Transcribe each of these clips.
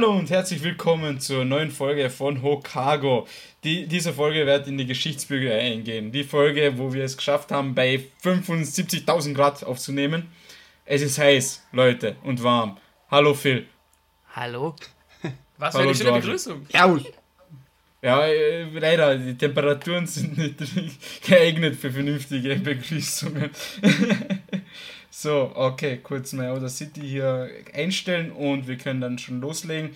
Hallo und herzlich willkommen zur neuen Folge von Hokago. Die, diese Folge wird in die Geschichtsbücher eingehen. Die Folge, wo wir es geschafft haben, bei 75.000 Grad aufzunehmen. Es ist heiß, Leute, und warm. Hallo Phil. Hallo. Was Hallo, für eine schöne. Begrüßung. Jawohl. Ja, äh, leider, die Temperaturen sind nicht geeignet für vernünftige Begrüßungen. so, okay, kurz My Outer City hier einstellen und wir können dann schon loslegen.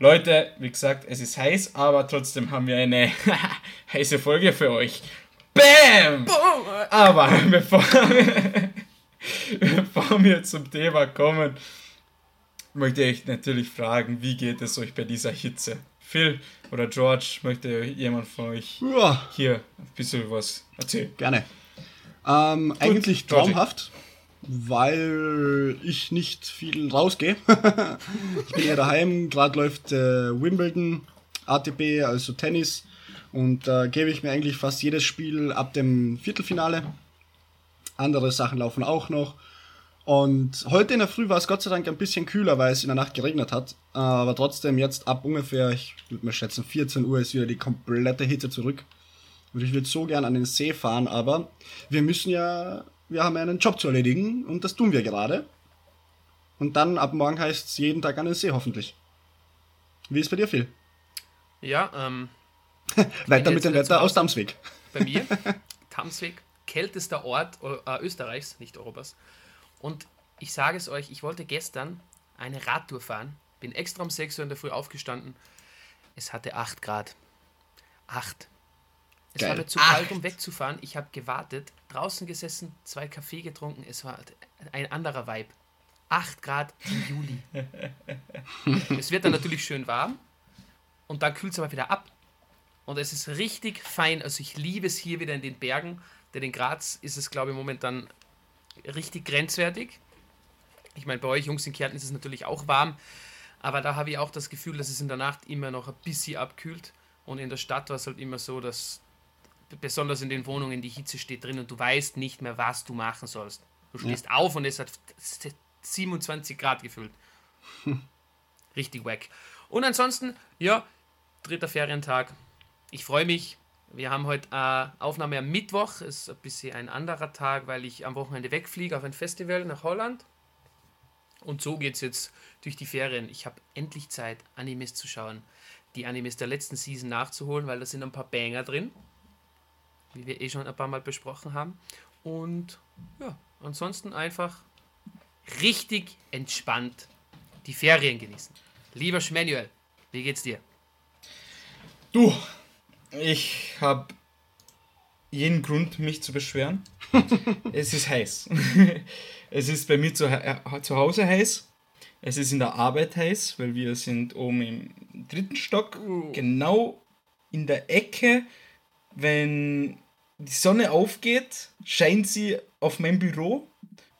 Leute, wie gesagt, es ist heiß, aber trotzdem haben wir eine heiße Folge für euch. Bam! Aber bevor, bevor wir zum Thema kommen, möchte ich natürlich fragen, wie geht es euch bei dieser Hitze? Phil oder George, möchte jemand von euch hier ein bisschen was erzählen? gerne. Ähm, eigentlich traumhaft, weil ich nicht viel rausgehe. ich bin ja daheim, gerade läuft äh, Wimbledon, ATP, also Tennis. Und da gebe ich mir eigentlich fast jedes Spiel ab dem Viertelfinale. Andere Sachen laufen auch noch. Und heute in der Früh war es Gott sei Dank ein bisschen kühler, weil es in der Nacht geregnet hat. Aber trotzdem jetzt ab ungefähr, ich würde mal schätzen, 14 Uhr ist wieder die komplette Hitze zurück. Und ich würde so gern an den See fahren, aber wir müssen ja, wir haben einen Job zu erledigen und das tun wir gerade. Und dann ab morgen heißt es jeden Tag an den See hoffentlich. Wie ist bei dir, Phil? Ja, ähm, Weiter mit dem Wetter aus Hause. Damsweg. bei mir, Tamsweg, kältester Ort äh, Österreichs, nicht Europas. Und ich sage es euch, ich wollte gestern eine Radtour fahren, bin extra um 6 Uhr in der Früh aufgestanden. Es hatte 8 Grad. 8. Es Geil. war mir zu kalt, um wegzufahren. Ich habe gewartet, draußen gesessen, zwei Kaffee getrunken. Es war ein anderer Vibe. 8 Grad im Juli. es wird dann natürlich schön warm und dann kühlt es aber wieder ab. Und es ist richtig fein. Also ich liebe es hier wieder in den Bergen. Denn in Graz ist es, glaube ich, momentan richtig grenzwertig. Ich meine, bei euch Jungs in Kärnten ist es natürlich auch warm. Aber da habe ich auch das Gefühl, dass es in der Nacht immer noch ein bisschen abkühlt. Und in der Stadt war es halt immer so, dass besonders in den Wohnungen die Hitze steht drin und du weißt nicht mehr, was du machen sollst. Du stehst auf und es hat 27 Grad gefühlt. Richtig wack. Und ansonsten, ja, dritter Ferientag. Ich freue mich. Wir haben heute äh, Aufnahme am Mittwoch. Ist ein bisschen ein anderer Tag, weil ich am Wochenende wegfliege auf ein Festival nach Holland. Und so geht es jetzt durch die Ferien. Ich habe endlich Zeit, Animes zu schauen. Die Animes der letzten Season nachzuholen, weil da sind ein paar Banger drin. Wie wir eh schon ein paar Mal besprochen haben. Und ja, ansonsten einfach richtig entspannt die Ferien genießen. Lieber Schmanuel, wie geht's dir? Du, ich habe jeden Grund, mich zu beschweren. es ist heiß. es ist bei mir zu, äh, zu Hause heiß. Es ist in der Arbeit heiß, weil wir sind oben im dritten Stock, genau in der Ecke. Wenn die Sonne aufgeht, scheint sie auf mein Büro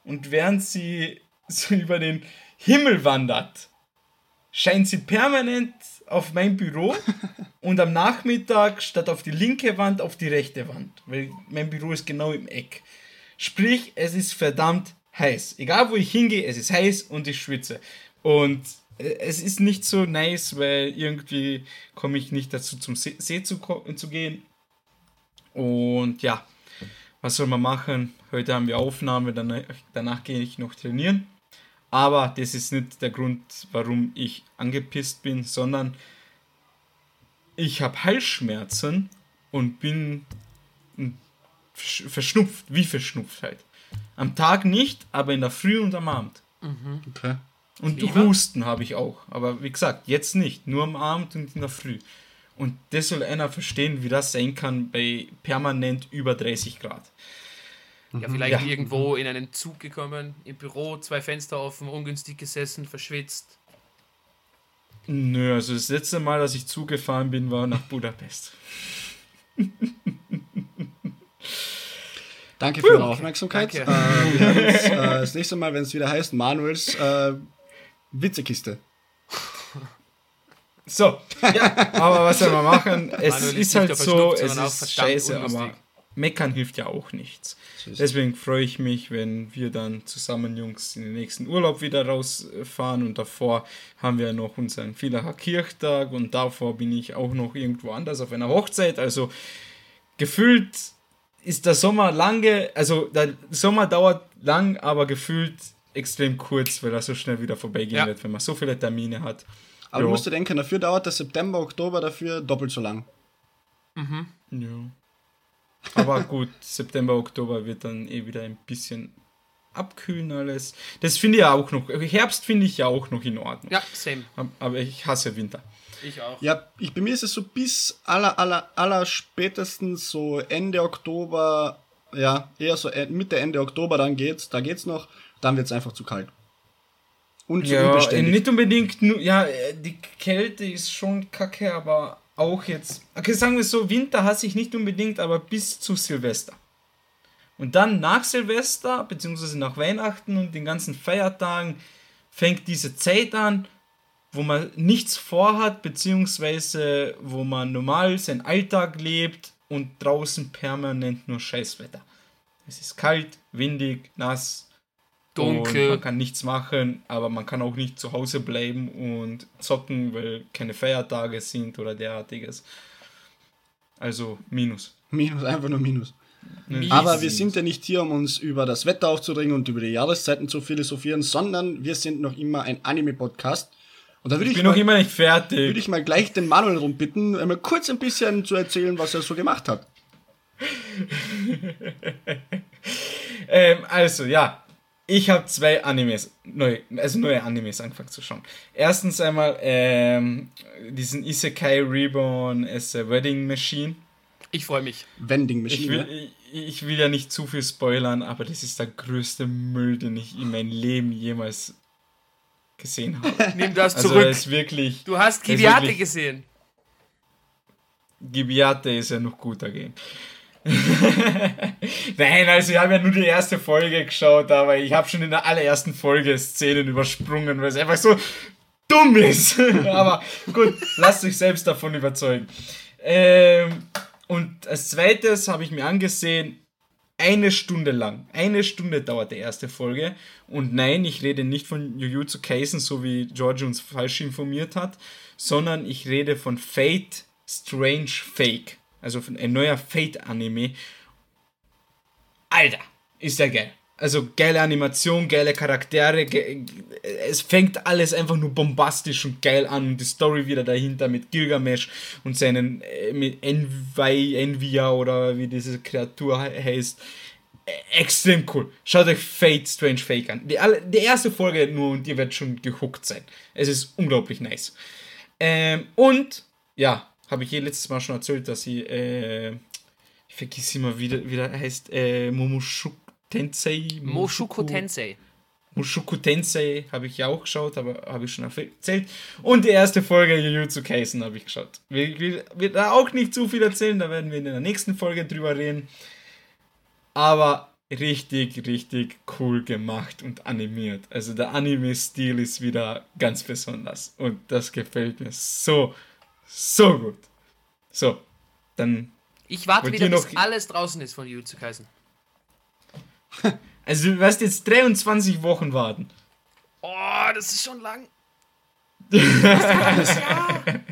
und während sie so über den Himmel wandert, scheint sie permanent auf mein Büro und am Nachmittag statt auf die linke Wand auf die rechte Wand, weil mein Büro ist genau im Eck. Sprich, es ist verdammt heiß. Egal wo ich hingehe, es ist heiß und ich schwitze. Und äh, es ist nicht so nice, weil irgendwie komme ich nicht dazu zum See, See zu, zu gehen. Und ja, was soll man machen? Heute haben wir Aufnahme, danach, danach gehe ich noch trainieren. Aber das ist nicht der Grund, warum ich angepisst bin, sondern ich habe Halsschmerzen und bin versch- verschnupft, wie verschnupft halt. Am Tag nicht, aber in der Früh und am Abend. Okay. Und Fieber? Husten habe ich auch. Aber wie gesagt, jetzt nicht. Nur am Abend und in der Früh. Und das soll einer verstehen, wie das sein kann bei permanent über 30 Grad. Ja, vielleicht Ja. irgendwo in einen Zug gekommen, im Büro, zwei Fenster offen, ungünstig gesessen, verschwitzt. Nö, also das letzte Mal, dass ich zugefahren bin, war nach Budapest. Danke für eure Aufmerksamkeit. Danke. Äh, wir hören uns äh, das nächste Mal, wenn es wieder heißt, Manuels äh, Witzekiste. So, ja, aber was soll man machen? Es Manuel ist halt so, es ist scheiße, aber unlustig. meckern hilft ja auch nichts. Deswegen freue ich mich, wenn wir dann zusammen Jungs in den nächsten Urlaub wieder rausfahren und davor haben wir noch unseren Villacher Kirchtag und davor bin ich auch noch irgendwo anders auf einer Hochzeit. Also gefühlt ist der Sommer lange, also der Sommer dauert lang, aber gefühlt extrem kurz, weil er so schnell wieder vorbeigehen Ja. wird, wenn man so viele Termine hat. Aber Ja. du musst dir denken, dafür dauert der September, Oktober dafür doppelt so lang. Ja. Aber gut, September, Oktober wird dann eh wieder ein bisschen abkühlen alles. Das finde ich ja auch noch. Herbst finde ich ja auch noch in Ordnung. Ja, same. Aber ich hasse Winter. Ich auch. Ja, ich, bei mir ist es so bis aller, aller, aller spätestens so Ende Oktober, ja, eher so Mitte, Ende Oktober, dann geht's, da geht's noch, dann wird's einfach zu kalt. Und Ja, unbeständig. nicht unbedingt nur, ja, äh, die Kälte ist schon kacke, aber auch jetzt, okay, sagen wir so, Winter hasse ich nicht unbedingt, aber bis zu Silvester. Und dann nach Silvester, beziehungsweise nach Weihnachten und den ganzen Feiertagen, fängt diese Zeit an, wo man nichts vorhat, beziehungsweise wo man normal seinen Alltag lebt und draußen permanent nur Scheißwetter. Es ist kalt, windig, nass, und Dunkel. man kann nichts machen, aber man kann auch nicht zu Hause bleiben und zocken, weil keine Feiertage sind oder derartiges. Also Minus. Minus, einfach nur Minus. Mies. Aber wir sind ja nicht hier, um uns über das Wetter aufzuregen und über die Jahreszeiten zu philosophieren, sondern wir sind noch immer ein Anime-Podcast. Und da würde Ich ich, bin noch mal, immer nicht fertig. würde ich mal gleich den Manuel rumbitten, einmal kurz ein bisschen zu erzählen, was er so gemacht hat. Ähm, also, ja. Ich habe zwei Animes, neu, also neue Animes angefangen zu schauen. Erstens einmal ähm, diesen Isekai Reborn as a Wedding Machine. Ich freue mich. Vending Ich Machine. will, ich, ich will ja nicht zu viel spoilern, aber das ist der größte Müll, den ich in meinem Leben jemals gesehen habe. Nimm das Also zurück. ist wirklich. Du hast wirklich- gesehen. Gibiate ist ja noch gut dagegen. Nein, also ich habe ja nur die erste Folge geschaut, aber ich habe schon in der allerersten Folge Szenen übersprungen, weil es einfach so dumm ist. aber gut, lasst euch selbst davon überzeugen. Ähm, und als zweites habe ich mir angesehen, eine Stunde lang. Eine Stunde dauert die erste Folge. Und nein, ich rede nicht von Jujutsu Kaisen, so wie George uns falsch informiert hat, sondern ich rede von Fate Strange Fake. Also ein neuer Fate-Anime. Alter, ist der geil. Also geile Animation, geile Charaktere. Ge es fängt alles einfach nur bombastisch und geil an. Und die Story wieder dahinter mit Gilgamesh und seinen äh, mit Envy, Envia oder wie diese Kreatur he heißt. Äh, Extrem cool. Schaut euch Fate Strange Fake an. Die, alle, die erste Folge nur und ihr werdet schon gehuckt sein. Es ist unglaublich nice. Ähm, und, ja, habe ich eh letztes Mal schon erzählt, dass ich, äh, ich vergiss immer, wie der, wie der heißt, äh, Momoshuk Tensei. Moshuko Tensei. Mushoku Tensei habe ich ja auch geschaut, aber habe ich schon erzählt. Und die erste Folge Jujutsu Kaisen habe ich geschaut. Ich will, will da auch nicht zu viel erzählen, da werden wir in der nächsten Folge drüber reden. Aber richtig, richtig cool gemacht und animiert. Also der Anime-Stil ist wieder ganz besonders. Und das gefällt mir so, so gut. So, dann Ich warte wieder, bis noch- alles draußen ist von Jujutsu Kaisen. Also du wirst jetzt 23 Wochen warten. Oh, das ist schon lang. Das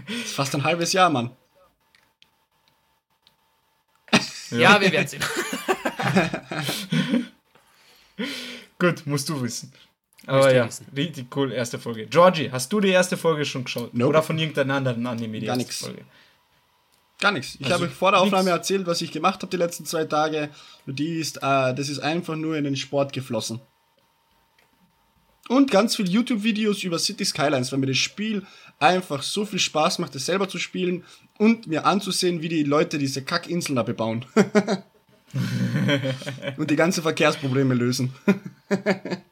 ist fast ein halbes Jahr, Mann. Ja, wir werden sehen. Gut, musst du wissen. Aber ja, wissen. richtig cool, erste Folge. Georgie, hast du die erste Folge schon geschaut? Nope. Oder von irgendeinem anderen Anime die Gar erste nix. Folge? Gar nichts. Ich Also, habe vor der Aufnahme nix. erzählt, was ich gemacht habe die letzten zwei Tage. Und die ist, äh, das ist einfach nur in den Sport geflossen. Und ganz viele YouTube-Videos über City Skylines, weil mir das Spiel einfach so viel Spaß macht, es selber zu spielen und mir anzusehen, wie die Leute diese Kackinseln da bebauen. und die ganzen Verkehrsprobleme lösen.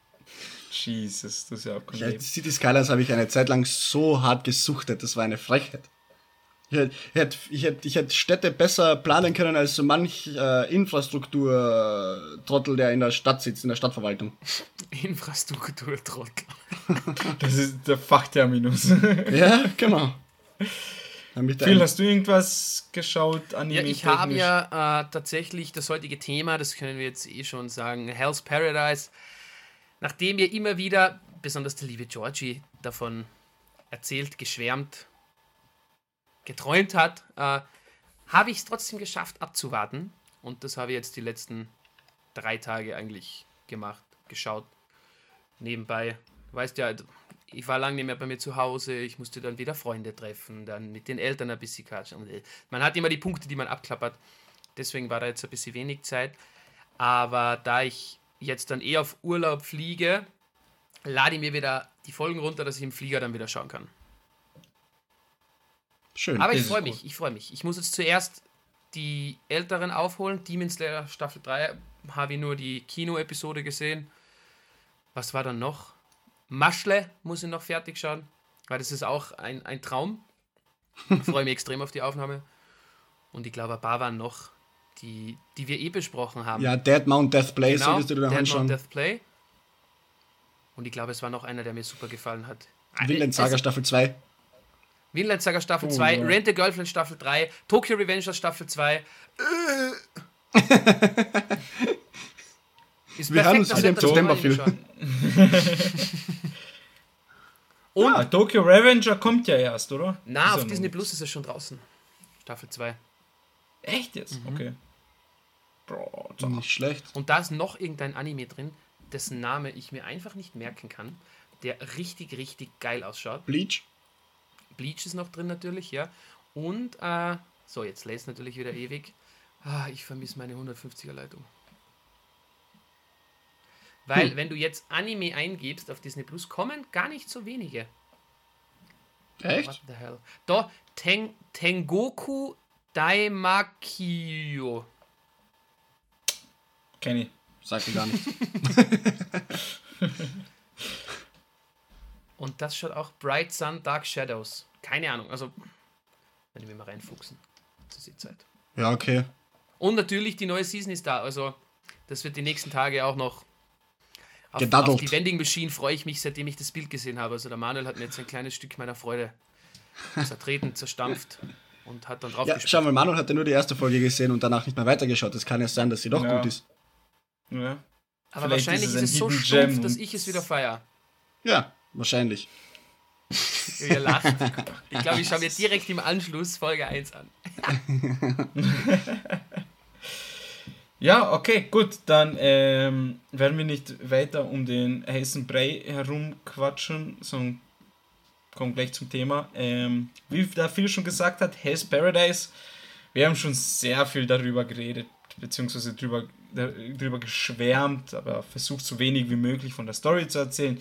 Jesus, das ist ja auch kein Ja, Leben. City Skylines habe ich eine Zeit lang so hart gesuchtet, das war eine Frechheit. Ich hätte, ich hätte, ich hätte, ich hätte Städte besser planen können als so manch äh, Infrastruktur-Trottel, der in der Stadt sitzt, in der Stadtverwaltung. Infrastrukturtrottel. Das ist der Fachterminus. ja, genau. Phil, hast du irgendwas geschaut? Anime ja, ich habe ja äh, tatsächlich das heutige Thema, das können wir jetzt eh schon sagen, Hell's Paradise. Nachdem wir immer wieder, besonders der liebe Georgie, davon erzählt, geschwärmt, geträumt hat, äh, habe ich es trotzdem geschafft abzuwarten. Und das habe ich jetzt die letzten drei Tage eigentlich gemacht, geschaut. Nebenbei. Weißt ja, ich war lange nicht mehr bei mir zu Hause, ich musste dann wieder Freunde treffen, dann mit den Eltern ein bisschen quatschen. Äh, man hat immer die Punkte, die man abklappert. Deswegen war da jetzt ein bisschen wenig Zeit. Aber da ich jetzt dann eh auf Urlaub fliege, lade ich mir wieder die Folgen runter, dass ich im Flieger dann wieder schauen kann. Schön. Aber ich freue mich, ich freue mich. Ich muss jetzt zuerst die älteren aufholen. Demon Slayer Staffel 3 habe ich nur die Kino-Episode gesehen. Was war dann noch? Maschle muss ich noch fertig schauen, weil das ist auch ein, ein Traum. Ich freue mich extrem auf die Aufnahme. Und ich glaube, ein paar waren noch, die, die wir eh besprochen haben. Ja, Dead Mount Death Play genau, solltest du dir Dead anschauen. Mount Death Play. Und ich glaube, es war noch einer, der mir super gefallen hat. Vinland Saga Staffel 2. Vinland Saga Staffel oh, 2, ja. Rent a Girlfriend Staffel 3, Tokyo Revengers Staffel 2. Ist Wir hören uns wieder im September viel. Und ja, Tokyo Revenger kommt ja erst, oder? Na, auf Disney Plus ist es schon draußen. Staffel 2. Echt jetzt? Mhm. Okay. Bro, nicht schlecht. Und da ist noch irgendein Anime drin, dessen Name ich mir einfach nicht merken kann, der richtig, richtig geil ausschaut. Bleach? Bleach ist noch drin natürlich, ja. Und, äh, so, jetzt lässt natürlich wieder ewig. Ah, ich vermisse meine 150er Leitung. Weil, hm. wenn du jetzt Anime eingibst auf Disney Plus, kommen gar nicht so wenige. Echt? What the hell? Da, Ten, Tengoku Daimakyo. Kenny. Sag dir gar nicht. Und das schaut auch Bright Sun Dark Shadows. Keine Ahnung, also wenn wir mal reinfuchsen zur Seezeit. Ja, okay. Und natürlich die neue Season ist da, also das wird die nächsten Tage auch noch auf, auf die Vending Machine freue ich mich, seitdem ich das Bild gesehen habe. Also der Manuel hat mir jetzt ein kleines Stück meiner Freude zertreten, zerstampft und hat dann drauf ja, Schau mal, Manuel hat ja nur die erste Folge gesehen und danach nicht mehr weitergeschaut. Das kann ja sein, dass sie doch ja. gut ist. Ja. Aber Vielleicht wahrscheinlich ist es, ist es so stumpf, dass ich es wieder feiere. Ja, wahrscheinlich. Ihr lacht. Ich glaube, ich schaue mir direkt im Anschluss Folge 1 an. ja, okay, gut. Dann ähm, werden wir nicht weiter um den heißen Brei herumquatschen, sondern kommen gleich zum Thema. Ähm, wie der Phil schon gesagt hat, Hell's Paradise. Wir haben schon sehr viel darüber geredet, beziehungsweise darüber, darüber geschwärmt, aber versucht so wenig wie möglich von der Story zu erzählen.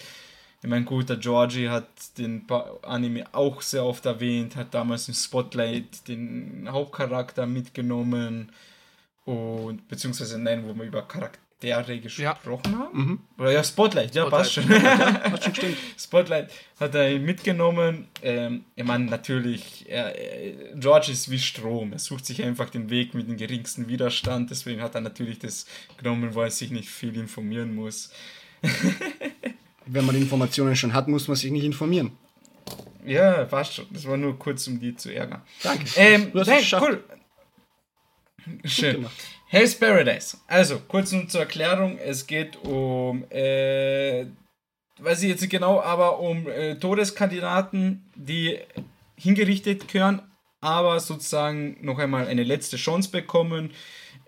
Ich meine, gut, der Georgie hat den Anime auch sehr oft erwähnt, hat damals im Spotlight den Hauptcharakter mitgenommen und beziehungsweise nein, wo wir über Charaktere gesprochen ja. haben. Mhm. Oder ja, Spotlight, ja, Spotlight. passt schon. hat schon gestimmt. Spotlight hat er mitgenommen. Ähm, ich meine, natürlich, er, George ist wie Strom. Er sucht sich einfach den Weg mit dem geringsten Widerstand. Deswegen hat er natürlich das genommen, wo er sich nicht viel informieren muss. wenn man Informationen schon hat, muss man sich nicht informieren. Ja, passt schon. Das war nur kurz, um die zu ärgern. Danke. Ähm, du hast nein, cool. Schön. Hell's Paradise. Also, kurz nur zur Erklärung. Es geht um, äh, weiß ich jetzt nicht genau, aber um äh, Todeskandidaten, die hingerichtet gehören, aber sozusagen noch einmal eine letzte Chance bekommen,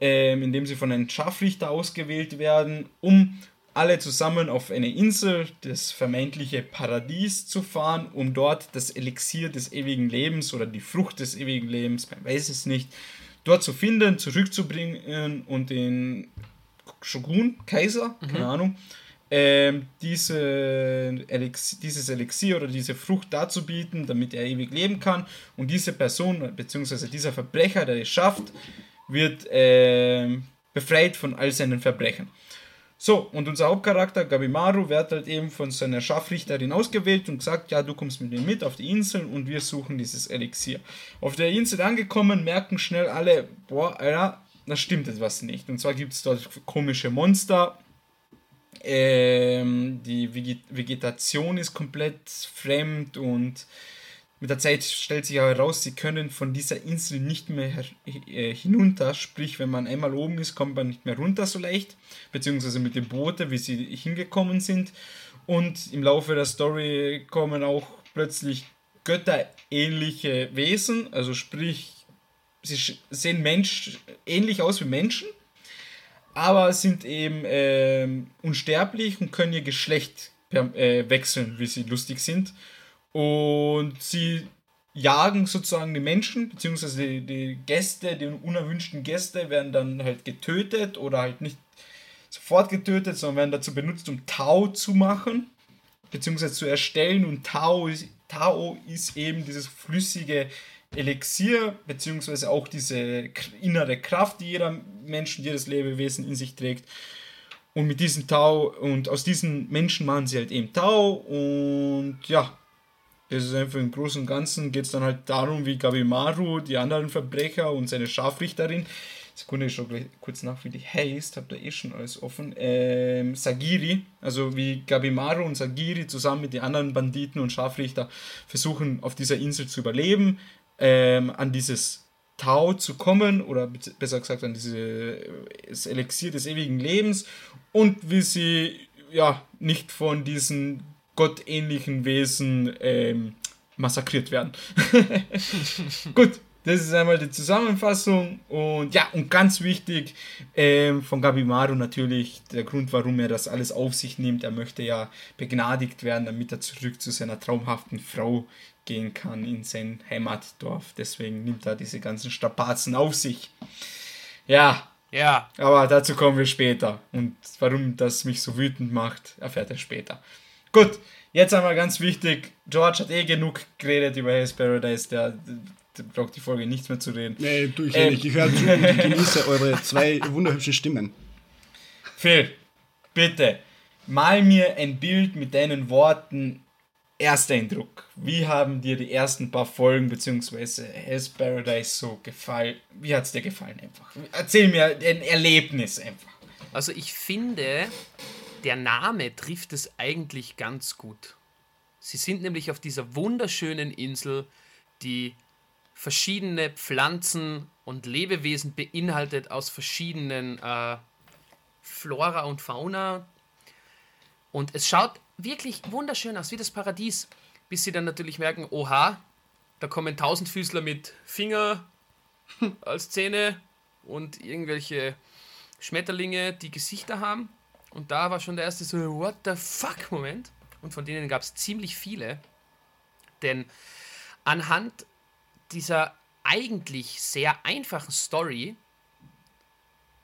ähm, indem sie von einem Scharfrichter ausgewählt werden, um alle zusammen auf eine Insel, das vermeintliche Paradies zu fahren, um dort das Elixier des ewigen Lebens oder die Frucht des ewigen Lebens, man weiß es nicht, dort zu finden, zurückzubringen und den Shogun, Kaiser, mhm. keine Ahnung, ähm, diese Elixier, dieses Elixier oder diese Frucht dazu bieten, damit er ewig leben kann. Und diese Person, beziehungsweise dieser Verbrecher, der es schafft, wird äh, befreit von all seinen Verbrechen. So, und unser Hauptcharakter Gabimaru wird halt eben von seiner Scharfrichterin ausgewählt und gesagt, ja, du kommst mit mir mit auf die Insel und wir suchen dieses Elixier. Auf der Insel angekommen, merken schnell alle, boah, Alter, da stimmt etwas nicht. Und zwar gibt es dort komische Monster, ähm, die Vegetation ist komplett fremd und mit der Zeit stellt sich aber heraus, sie können von dieser Insel nicht mehr äh, hinunter. Sprich, wenn man einmal oben ist, kommt man nicht mehr runter so leicht. Beziehungsweise mit den Booten, wie sie hingekommen sind. Und im Laufe der Story kommen auch plötzlich götterähnliche Wesen. Also sprich, sie sehen Mensch, ähnlich aus wie Menschen. Aber sind eben äh, unsterblich und können ihr Geschlecht äh, wechseln, wie sie lustig sind. Und sie jagen sozusagen die Menschen, beziehungsweise die, die Gäste, die unerwünschten Gäste werden dann halt getötet oder halt nicht sofort getötet, sondern werden dazu benutzt, um Tau zu machen, beziehungsweise zu erstellen. Und Tau ist, Tau ist eben dieses flüssige Elixier, beziehungsweise auch diese innere Kraft, die jeder Mensch, jedes Lebewesen in sich trägt. Und mit diesem Tau und aus diesen Menschen machen sie halt eben Tau und ja, es ist einfach im Großen und Ganzen geht es dann halt darum, wie Gabimaru, die anderen Verbrecher und seine Scharfrichterin, Sekunde, ich schaue gleich kurz nach, wie die heißt, habt ihr eh schon alles offen, ähm, Sagiri, also wie Gabimaru und Sagiri zusammen mit den anderen Banditen und Scharfrichter versuchen auf dieser Insel zu überleben, ähm, an dieses Tau zu kommen oder besser gesagt an dieses Elixier des ewigen Lebens und wie sie ja nicht von diesen gottähnlichen Wesen ähm, massakriert werden. Gut, das ist einmal die Zusammenfassung und ja, und ganz wichtig ähm, von Gabimaru natürlich der Grund, warum er das alles auf sich nimmt. Er möchte ja begnadigt werden, damit er zurück zu seiner traumhaften Frau gehen kann in sein Heimatdorf. Deswegen nimmt er diese ganzen Strapazen auf sich. Ja. Ja. Aber dazu kommen wir später. Und warum das mich so wütend macht, erfährt er später. Gut, jetzt einmal ganz wichtig. George hat eh genug geredet über Hell's Paradise. Der, der braucht die Folge nichts mehr zu reden. Nee, tue ich eh ähm, nicht. Ich höre zu und ich genieße eure zwei wunderhübschen Stimmen. Phil, bitte, mal mir ein Bild mit deinen Worten. Erster Eindruck. Wie haben dir die ersten paar Folgen bzw. Hell's Paradise so gefallen? Wie hat es dir gefallen einfach? Erzähl mir ein Erlebnis einfach. Also ich finde, der Name trifft es eigentlich ganz gut. Sie sind nämlich auf dieser wunderschönen Insel, die verschiedene Pflanzen und Lebewesen beinhaltet aus verschiedenen äh, Flora und Fauna. Und es schaut wirklich wunderschön aus, wie das Paradies, bis sie dann natürlich merken, oha, da kommen Tausendfüßler mit Finger als Zähne und irgendwelche Schmetterlinge, die Gesichter haben. Und da war schon der erste so, what the fuck Moment. Und von denen gab es ziemlich viele. Denn anhand dieser eigentlich sehr einfachen Story,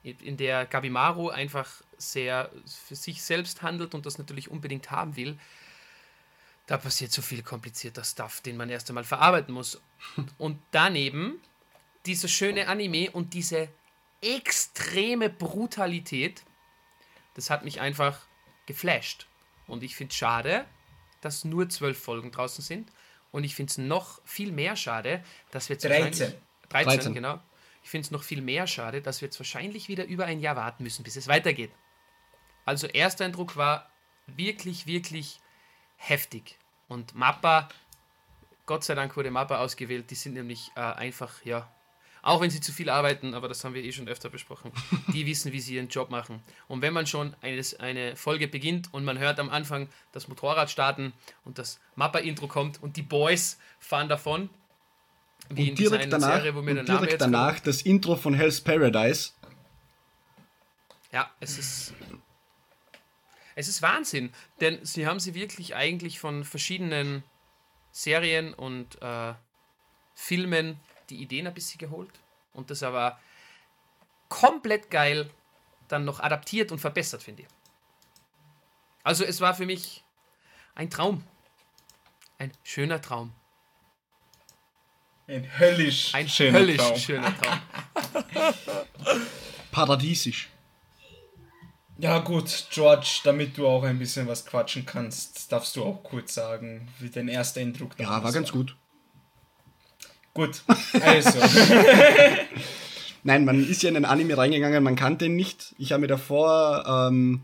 in der Gabimaru einfach sehr für sich selbst handelt und das natürlich unbedingt haben will, da passiert so viel komplizierter Stuff, den man erst einmal verarbeiten muss. Und daneben dieser schöne Anime und diese extreme Brutalität, das hat mich einfach geflasht. Und ich finde es schade, dass nur zwölf Folgen draußen sind. Und ich finde es noch viel mehr schade, dass wir jetzt 13. 13, 13. genau. Ich finde es noch viel mehr schade, dass wir jetzt wahrscheinlich wieder über ein Jahr warten müssen, bis es weitergeht. Also erster Eindruck war wirklich, wirklich heftig. Und Mappa, Gott sei Dank wurde Mappa ausgewählt, die sind nämlich äh, einfach, ja, auch wenn sie zu viel arbeiten, aber das haben wir eh schon öfter besprochen, die wissen, wie sie ihren Job machen. Und wenn man schon eines, eine Folge beginnt und man hört am Anfang das Motorrad starten und das Mappa-Intro kommt und die Boys fahren davon, wie und in dieser danach, Serie, wo mir der Name direkt danach kommt. das Intro von Hell's Paradise. Ja, es ist es ist Wahnsinn, denn sie haben sie wirklich eigentlich von verschiedenen Serien und äh, Filmen die Ideen ein bisschen geholt und das aber komplett geil dann noch adaptiert und verbessert, finde ich. Also es war für mich ein Traum. Ein schöner Traum. Ein höllisch, ein schöner höllisch Traum. schöner Traum. Paradiesisch. Ja gut, George, damit du auch ein bisschen was quatschen kannst, darfst du auch kurz sagen, wie dein erster Eindruck Ja, war ganz gut. Gut, also. Nein, man ist ja in den Anime reingegangen, man kannte ihn nicht. Ich habe mir davor, ähm,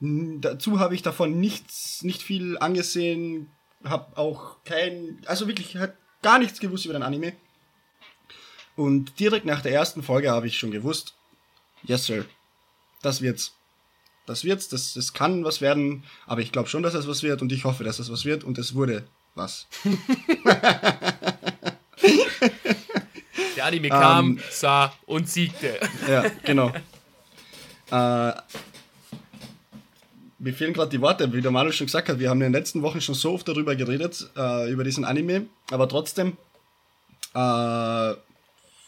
dazu habe ich davon nichts, nicht viel angesehen, habe auch kein, also wirklich hat gar nichts gewusst über den Anime. Und direkt nach der ersten Folge habe ich schon gewusst, yes sir, das wird's. Das wird's, das, das kann was werden, aber ich glaube schon, dass es was wird und ich hoffe, dass es was wird und es wurde was. Der Anime kam, sah und siegte. Ja, genau. äh, mir fehlen gerade die Worte, wie der Manu schon gesagt hat. Wir haben in den letzten Wochen schon so oft darüber geredet, äh, über diesen Anime, aber trotzdem, äh,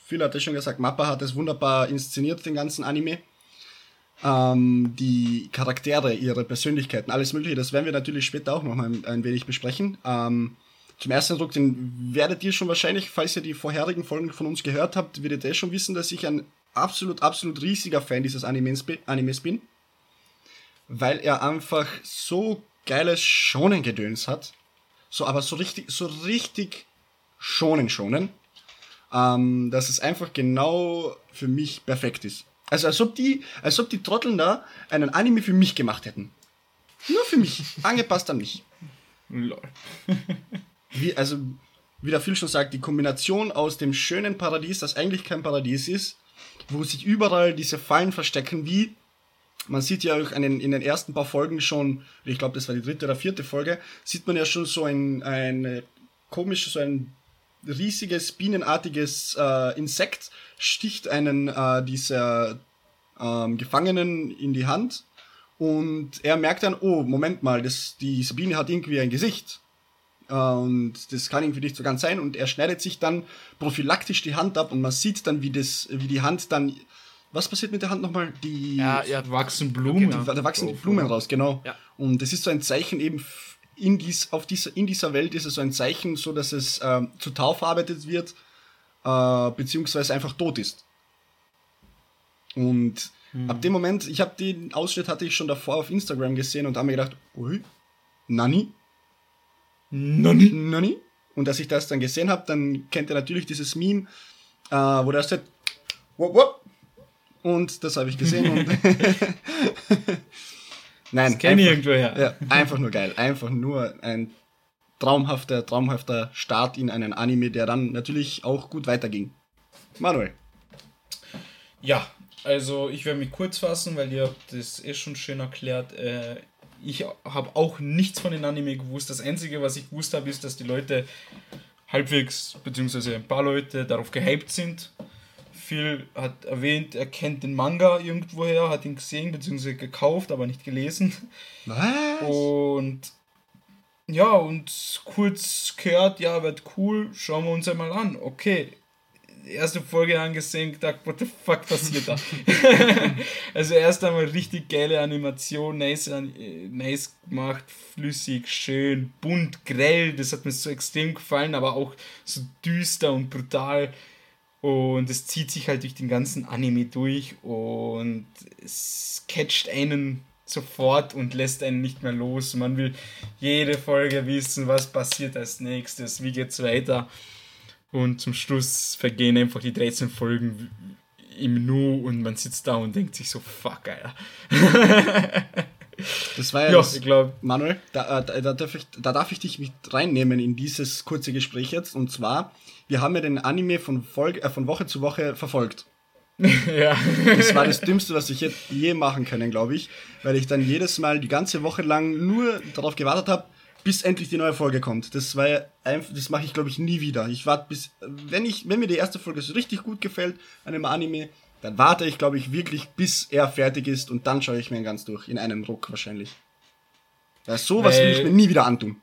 Phil hat ja schon gesagt, Mappa hat es wunderbar inszeniert, den ganzen Anime. Ähm, die Charaktere, ihre Persönlichkeiten, alles Mögliche, das werden wir natürlich später auch noch mal ein, ein wenig besprechen. Ähm, zum ersten Eindruck, den werdet ihr schon wahrscheinlich, falls ihr die vorherigen Folgen von uns gehört habt, werdet ihr schon wissen, dass ich ein absolut, absolut riesiger Fan dieses Animes, Animes bin. Weil er einfach so geiles Schonen-Gedöns hat. So, aber so richtig, so richtig schonen schonen. Ähm, dass es einfach genau für mich perfekt ist. Also als ob die, als ob die Trotteln da einen Anime für mich gemacht hätten. Nur für mich. angepasst an mich. Lol. wie, also, wie der Phil schon sagt, die Kombination aus dem schönen Paradies, das eigentlich kein Paradies ist, wo sich überall diese Fallen verstecken, wie man sieht ja auch in den, in den ersten paar Folgen schon, ich glaube, das war die dritte oder vierte Folge, sieht man ja schon so ein, ein komisches, so ein riesiges, bienenartiges äh, Insekt sticht einen äh, dieser ähm, Gefangenen in die Hand und er merkt dann, oh, Moment mal, das, die Sabine hat irgendwie ein Gesicht. Und das kann irgendwie nicht so ganz sein. Und er schneidet sich dann prophylaktisch die Hand ab und man sieht dann, wie, das, wie die Hand dann. Was passiert mit der Hand nochmal? Die Ja, ja, Wachsen Blumen. Genau. da wachsen die Blumen raus, genau. Ja. Und das ist so ein Zeichen eben in, dies, auf dieser, in dieser Welt ist es so ein Zeichen, so dass es ähm, zu Tau verarbeitet wird, äh, beziehungsweise einfach tot ist. Und ab dem Moment, ich habe den Ausschnitt hatte ich schon davor auf Instagram gesehen und habe mir gedacht, ui, Nani? Nani? Nani? Und als ich das dann gesehen habe, dann kennt ihr natürlich dieses Meme, äh, wo da steht, wop, wop. Und das habe ich gesehen und Nein, Das kenne ich einfach- irgendwoher. ja, einfach nur geil. Einfach nur ein traumhafter, traumhafter Start in einen Anime, der dann natürlich auch gut weiterging. Manuel. Ja, also ich werde mich kurz fassen, weil ihr habt das eh schon schön erklärt. Äh, ich habe auch nichts von den Anime gewusst. Das Einzige, was ich gewusst habe, ist, dass die Leute halbwegs, beziehungsweise ein paar Leute darauf gehypt sind. Phil hat erwähnt, er kennt den Manga irgendwoher, hat ihn gesehen, beziehungsweise gekauft, aber nicht gelesen. Was? Und ja, und kurz gehört, ja, wird cool, schauen wir uns einmal an. Okay, erste Folge angesehen, gedacht, what the fuck passiert da? also erst einmal richtig geile Animation, nice, äh, nice gemacht, flüssig, schön, bunt, grell, das hat mir so extrem gefallen, aber auch so düster und brutal. Und es zieht sich halt durch den ganzen Anime durch und es catcht einen sofort und lässt einen nicht mehr los. Man will jede Folge wissen, was passiert als nächstes, wie geht's weiter. Und zum Schluss vergehen einfach die 13 Folgen im Nu und man sitzt da und denkt sich so, fuck, Alter. Das war ja, Ja, das, ich glaube, Manuel, da, äh, da, da, darf ich, da darf ich dich mit reinnehmen in dieses kurze Gespräch jetzt. Und zwar, wir haben ja den Anime von, Folge, äh, von Woche zu Woche verfolgt. ja. Das war das Dümmste, was ich jetzt je machen können, glaube ich. Weil ich dann jedes Mal die ganze Woche lang nur darauf gewartet habe, bis endlich die neue Folge kommt. Das war ja einfach, das mache ich, glaube ich, nie wieder. Ich warte bis, wenn ich, wenn mir die erste Folge so richtig gut gefällt an einem Anime, dann warte ich, glaube ich, wirklich, bis er fertig ist und dann schaue ich mir ihn ganz durch. In einem Ruck wahrscheinlich. Ja, sowas will ich Weil- mir nie wieder antun.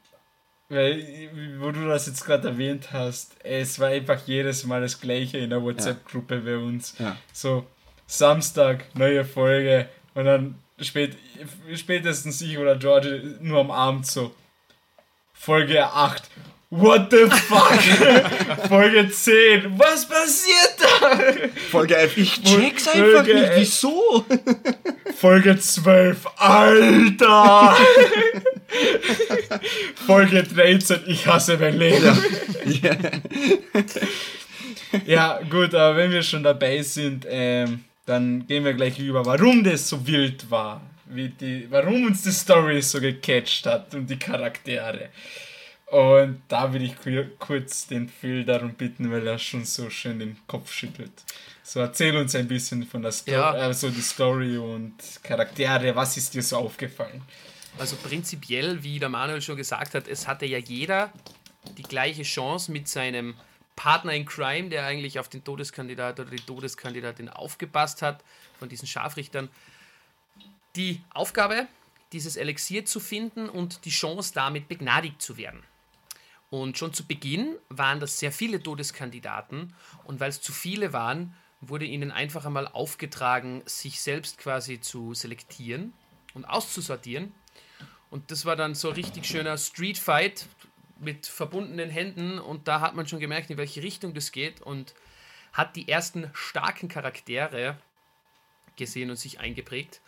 Weil, wo du das jetzt gerade erwähnt hast, es war einfach jedes Mal das gleiche in der WhatsApp-Gruppe bei uns. Ja. So, Samstag, neue Folge und dann spät, spätestens ich oder George nur am Abend so. Folge 8. What the fuck? Folge 10. Was passiert da? Folge 11, ich check's Folge einfach nicht. 11. Wieso? Folge 12. Alter! Folge 13. Ich hasse mein Leben. ja. Ja, gut, aber wenn wir schon dabei sind, ähm, dann gehen wir gleich über, warum das so wild war. Wie die, warum uns die Story so gecatcht hat und die Charaktere. Und da will ich kurz den Phil darum bitten, weil er schon so schön den Kopf schüttelt. So erzähl uns ein bisschen von der Story, ja. also die Story und Charaktere. Was ist dir so aufgefallen? Also prinzipiell, wie der Manuel schon gesagt hat, es hatte ja jeder die gleiche Chance mit seinem Partner in Crime, der eigentlich auf den Todeskandidat oder die Todeskandidatin aufgepasst hat, von diesen Scharfrichtern, die Aufgabe, dieses Elixier zu finden und die Chance, damit begnadigt zu werden. Und schon zu Beginn waren das sehr viele Todeskandidaten und weil es zu viele waren, wurde ihnen einfach einmal aufgetragen, sich selbst quasi zu selektieren und auszusortieren. Und das war dann so ein richtig schöner Street Fight mit verbundenen Händen und da hat man schon gemerkt, in welche Richtung das geht und hat die ersten starken Charaktere gesehen und sich eingeprägt.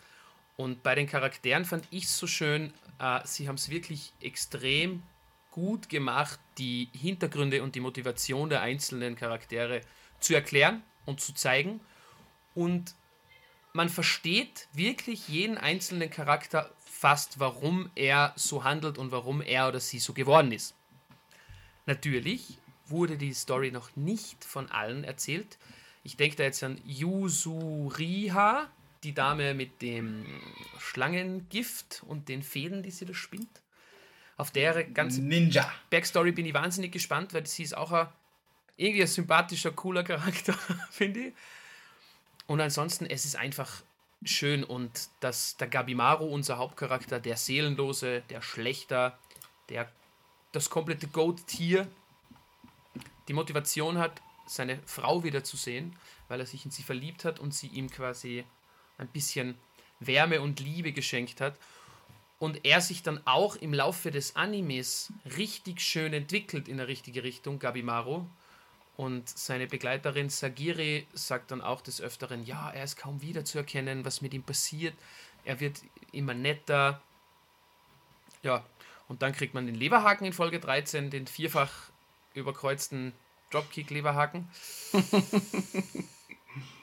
Und bei den Charakteren fand ich es so schön, äh, sie haben es wirklich extrem gut gemacht, die Hintergründe und die Motivation der einzelnen Charaktere zu erklären und zu zeigen. Und man versteht wirklich jeden einzelnen Charakter fast, warum er so handelt und warum er oder sie so geworden ist. Natürlich wurde die Story noch nicht von allen erzählt. Ich denke da jetzt an Yusuriha, die Dame mit dem Schlangengift und den Fäden, die sie da spinnt. Auf der ganze Ninja. Backstory bin ich wahnsinnig gespannt, weil sie ist auch ein, irgendwie ein sympathischer, cooler Charakter, finde ich. Und ansonsten, es ist einfach schön und dass der Gabimaru, unser Hauptcharakter, der Seelenlose, der Schlechter, der das komplette Goat-Tier, die Motivation hat, seine Frau wiederzusehen, weil er sich in sie verliebt hat und sie ihm quasi ein bisschen Wärme und Liebe geschenkt hat und er sich dann auch im Laufe des Animes richtig schön entwickelt in der richtige Richtung, Gabimaru. Und seine Begleiterin Sagiri sagt dann auch des Öfteren, ja, er ist kaum wiederzuerkennen, was mit ihm passiert. Er wird immer netter. Ja, und dann kriegt man den Leberhaken in Folge 13, den vierfach überkreuzten Dropkick-Leberhaken.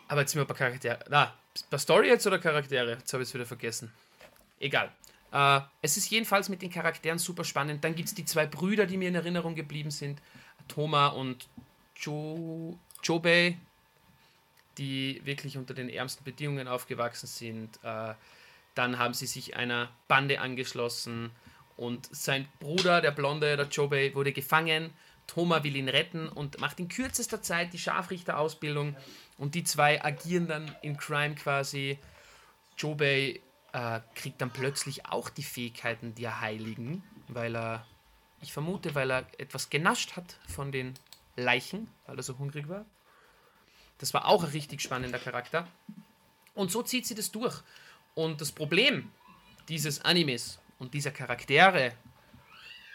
Aber jetzt sind wir bei Charaktere. Na, bei Story jetzt oder Charaktere? Jetzt habe ich es wieder vergessen. Egal. Äh, es ist jedenfalls mit den Charakteren super spannend. Dann gibt es die zwei Brüder, die mir in Erinnerung geblieben sind. Thoma und jo Jobei, die wirklich unter den ärmsten Bedingungen aufgewachsen sind. Äh, dann haben sie sich einer Bande angeschlossen und sein Bruder, der Blonde, der Jobei, wurde gefangen. Thoma will ihn retten und macht in kürzester Zeit die Scharfrichterausbildung und die zwei agieren dann in Crime quasi. Jobei äh, kriegt dann plötzlich auch die Fähigkeiten der Heiligen, weil er, ich vermute, weil er etwas genascht hat von den Leichen, weil er so hungrig war. Das war auch ein richtig spannender Charakter. Und so zieht sie das durch. Und das Problem dieses Animes und dieser Charaktere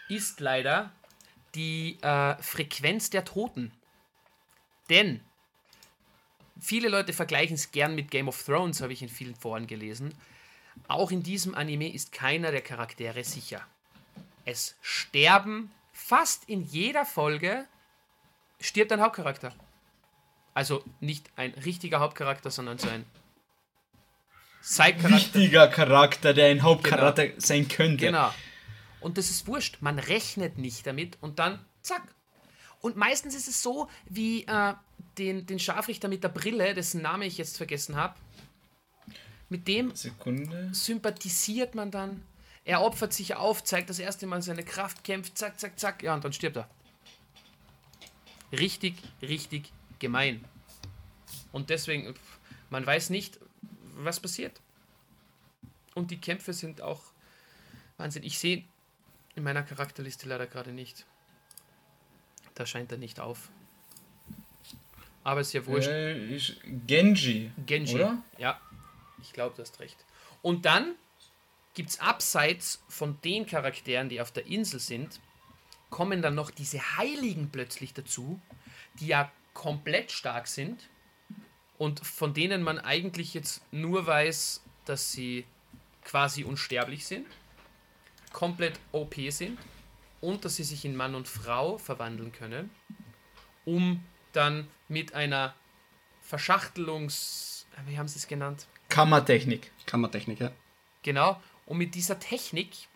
ist leider die äh, Frequenz der Toten. Denn viele Leute vergleichen es gern mit Game of Thrones, habe ich in vielen Foren gelesen. Auch in diesem Anime ist keiner der Charaktere sicher. Es sterben fast in jeder Folge stirbt ein Hauptcharakter. Also nicht ein richtiger Hauptcharakter, sondern so ein Side-Charakter. Wichtiger Charakter, der ein Hauptcharakter genau. sein könnte. Genau. Und das ist wurscht. Man rechnet nicht damit und dann zack. Und meistens ist es so, wie äh, den, den Scharfrichter mit der Brille, dessen Name ich jetzt vergessen habe, mit dem Sekunde. sympathisiert man dann. Er opfert sich auf, zeigt das erste Mal seine Kraft, kämpft, zack, zack, zack, ja, und dann stirbt er. Richtig, richtig gemein. Und deswegen, man weiß nicht, was passiert. Und die Kämpfe sind auch Wahnsinn. Ich sehe in meiner Charakterliste leider gerade nicht. Da scheint er nicht auf. Aber ist ja wurscht. Äh, Genji. Genji. Oder? Ja, ich glaube, du hast recht. Und dann gibt es abseits von den Charakteren, die auf der Insel sind, kommen dann noch diese Heiligen plötzlich dazu, die ja komplett stark sind und von denen man eigentlich jetzt nur weiß, dass sie quasi unsterblich sind, komplett OP sind und dass sie sich in Mann und Frau verwandeln können, um dann mit einer Verschachtelungs... Wie haben sie es genannt? Kammertechnik. Kammertechnik, ja. Genau. Und mit dieser Technik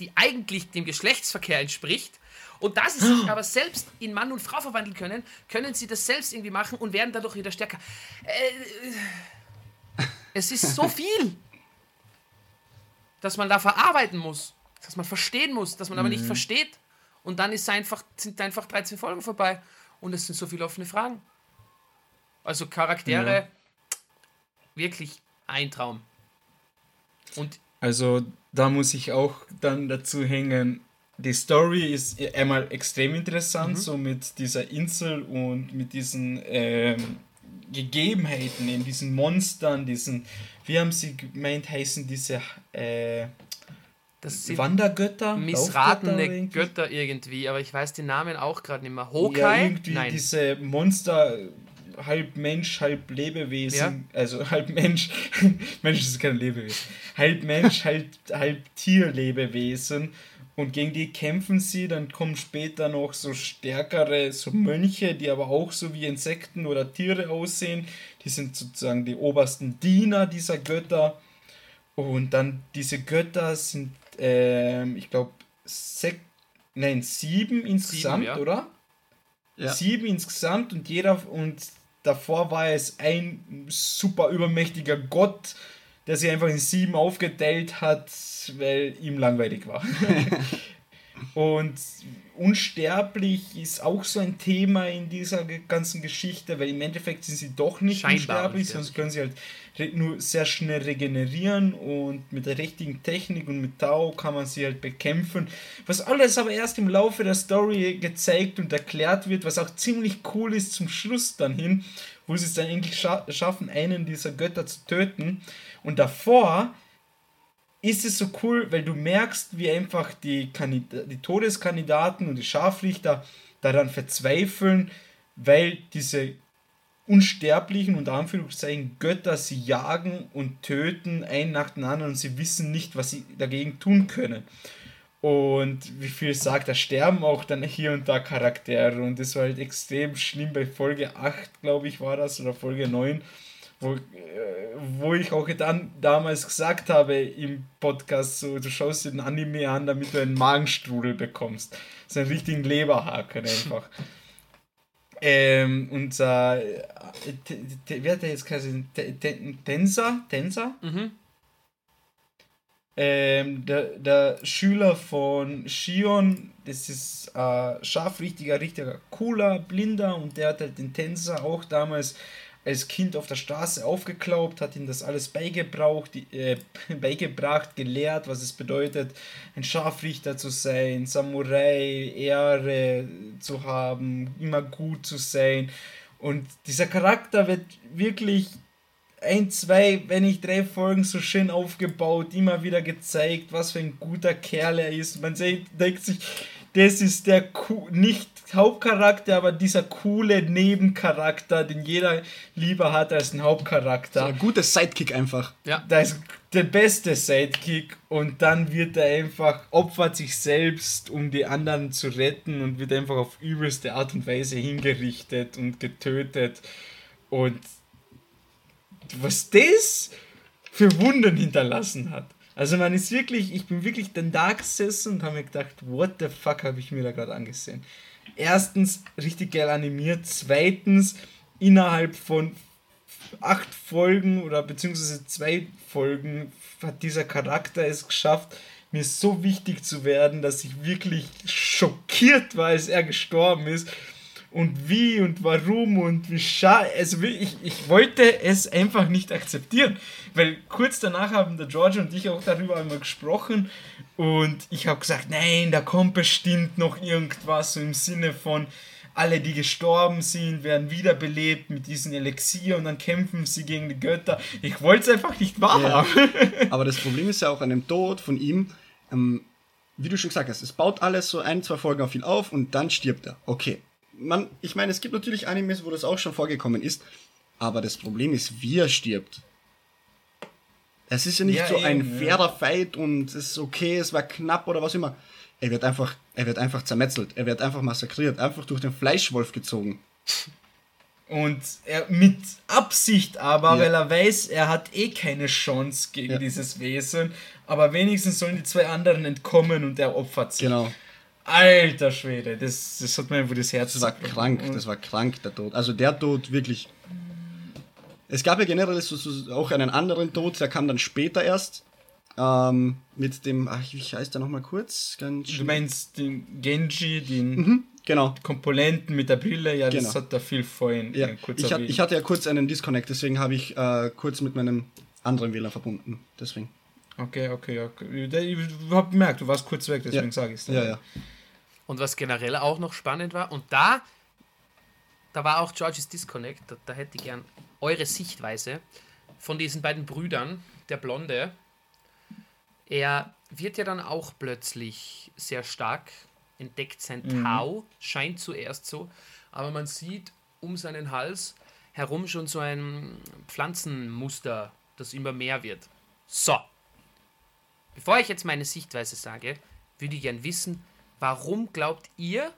die eigentlich dem Geschlechtsverkehr entspricht. Und da sie sich aber selbst in Mann und Frau verwandeln können, können sie das selbst irgendwie machen und werden dadurch wieder stärker. Äh, es ist so viel, dass man da verarbeiten muss, dass man verstehen muss, dass man aber nicht Mhm. versteht. Und dann ist einfach, sind einfach 13 Folgen vorbei und es sind so viele offene Fragen. Also Charaktere, Ja. wirklich ein Traum. Und Also da muss ich auch dann dazu hängen, die Story ist einmal extrem interessant, so mit dieser Insel und mit diesen ähm, Gegebenheiten, in diesen Monstern, diesen, wie haben sie gemeint, heißen diese äh, das sind Wandergötter? Missratene irgendwie? Götter irgendwie, aber ich weiß den Namen auch gerade nicht mehr. Hokai? Ja, irgendwie Nein. diese Monster, halb Mensch, halb Lebewesen, also halb Mensch, Mensch ist kein Lebewesen, halb Mensch, halb, halb Tierlebewesen und gegen die kämpfen sie, dann kommen später noch so stärkere, so Mönche, die aber auch so wie Insekten oder Tiere aussehen, die sind sozusagen die obersten Diener dieser Götter und dann diese Götter sind, ähm, ich glaube, sechs, nein, sieben insgesamt, ja. oder? Ja. Sieben insgesamt und jeder und davor war es ein super übermächtiger Gott, der sich einfach in sieben aufgeteilt hat, weil ihm langweilig war. und unsterblich ist auch so ein Thema in dieser ganzen Geschichte, weil im Endeffekt sind sie doch nicht Scheinbar unsterblich, sonst können sie halt nur sehr schnell regenerieren und mit der richtigen Technik und mit Tau kann man sie halt bekämpfen. Was alles aber erst im Laufe der Story gezeigt und erklärt wird, was auch ziemlich cool ist zum Schluss dann hin, wo sie es dann endlich scha schaffen, einen dieser Götter zu töten. Und davor ist es so cool, weil du merkst, wie einfach die, Kandida die Todeskandidaten und die Scharfrichter daran verzweifeln, weil diese unsterblichen und Anführungszeichen Götter sie jagen und töten, ein nach dem anderen und sie wissen nicht, was sie dagegen tun können. Und wie viel sagt, da sterben auch dann hier und da Charaktere und das war halt extrem schlimm bei Folge 8, glaube ich, war das, oder Folge 9, wo, äh, wo ich auch dann damals gesagt habe im Podcast, so, du schaust dir den Anime an, damit du einen Magenstrudel bekommst. So einen richtigen Leberhaken einfach. ähm, unser, äh, wer hat der jetzt geheißen? T- T- Tensa? Tensa? Mhm. Ähm, der, der Schüler von Shion, das ist äh, scharfrichtiger, richtiger cooler, blinder und der hat halt den Tänzer auch damals als Kind auf der Straße aufgeklaubt, hat ihm das alles beigebracht, äh, beigebracht, gelehrt, was es bedeutet, ein Scharfrichter zu sein, Samurai, Ehre zu haben, immer gut zu sein. Und dieser Charakter wird wirklich ein, zwei, wenn nicht drei Folgen so schön aufgebaut, immer wieder gezeigt, was für ein guter Kerl er ist. Man denkt sich, das ist der nicht Hauptcharakter, aber dieser coole Nebencharakter, den jeder lieber hat als ein So Hauptcharakter. ein gutes Sidekick einfach. Ja. Da ist der beste Sidekick und dann wird er einfach, opfert sich selbst, um die anderen zu retten und wird einfach auf übelste Art und Weise hingerichtet und getötet. Und was das für Wunden hinterlassen hat. Also man ist wirklich, ich bin wirklich dann da gesessen und habe mir gedacht, what the fuck habe ich mir da gerade angesehen. Erstens richtig geil animiert, zweitens innerhalb von acht Folgen oder beziehungsweise zwei Folgen hat dieser Charakter es geschafft, mir so wichtig zu werden, dass ich wirklich schockiert war, als er gestorben ist. Und wie und warum und wie schade. Also ich, ich wollte es einfach nicht akzeptieren. Weil kurz danach haben der George und ich auch darüber einmal gesprochen. Und ich habe gesagt, nein, da kommt bestimmt noch irgendwas so im Sinne von, alle, die gestorben sind, werden wiederbelebt mit diesem Elixier und dann kämpfen sie gegen die Götter. Ich wollte es einfach nicht wahrhaben. Aber das Problem ist ja auch an dem Tod von ihm, ähm, wie du schon gesagt hast, es baut alles so ein, zwei Folgen auf ihn auf und dann stirbt er. Okay. Man, ich meine, es gibt natürlich Animes, wo das auch schon vorgekommen ist, aber das Problem ist, wie er stirbt. Es ist ja nicht Ja, so ein eben, ja. fairer Fight und es ist okay, es war knapp oder was immer. Er wird einfach, er wird einfach zermetzelt, er wird einfach massakriert, einfach durch den Fleischwolf gezogen. Und er mit Absicht aber, Ja. weil er weiß, er hat eh keine Chance gegen Ja. dieses Wesen. Aber wenigstens sollen die zwei anderen entkommen und er opfert sich. Genau. Alter Schwede, das, das hat mir einfach das Herz Das war krank, das war krank, der Tod. Also der Tod wirklich. Es gab ja generell so, auch einen anderen Tod, der kam dann später erst. Ähm, mit dem, ach, wie heißt der nochmal kurz? Ganz Du meinst den Genji, den Mhm, genau. Komponenten mit der Brille, ja, das Genau. hat er viel vorhin Ja. kurz Ich, hat, ich hatte ja kurz einen Disconnect, deswegen habe ich äh, kurz mit meinem anderen WLAN verbunden. Deswegen. Okay, okay, okay. Ich hab gemerkt, du warst kurz weg, deswegen Ja. sage ich es. Ja, ja. Und was generell auch noch spannend war, und da, da war auch George's Disconnect, da, da hätte ich gern eure Sichtweise von diesen beiden Brüdern, der Blonde. Er wird ja dann auch plötzlich sehr stark, entdeckt sein Tau, scheint zuerst so, aber man sieht um seinen Hals herum schon so ein Pflanzenmuster, das immer mehr wird. So, bevor ich jetzt meine Sichtweise sage, würde ich gern wissen, warum glaubt ihr,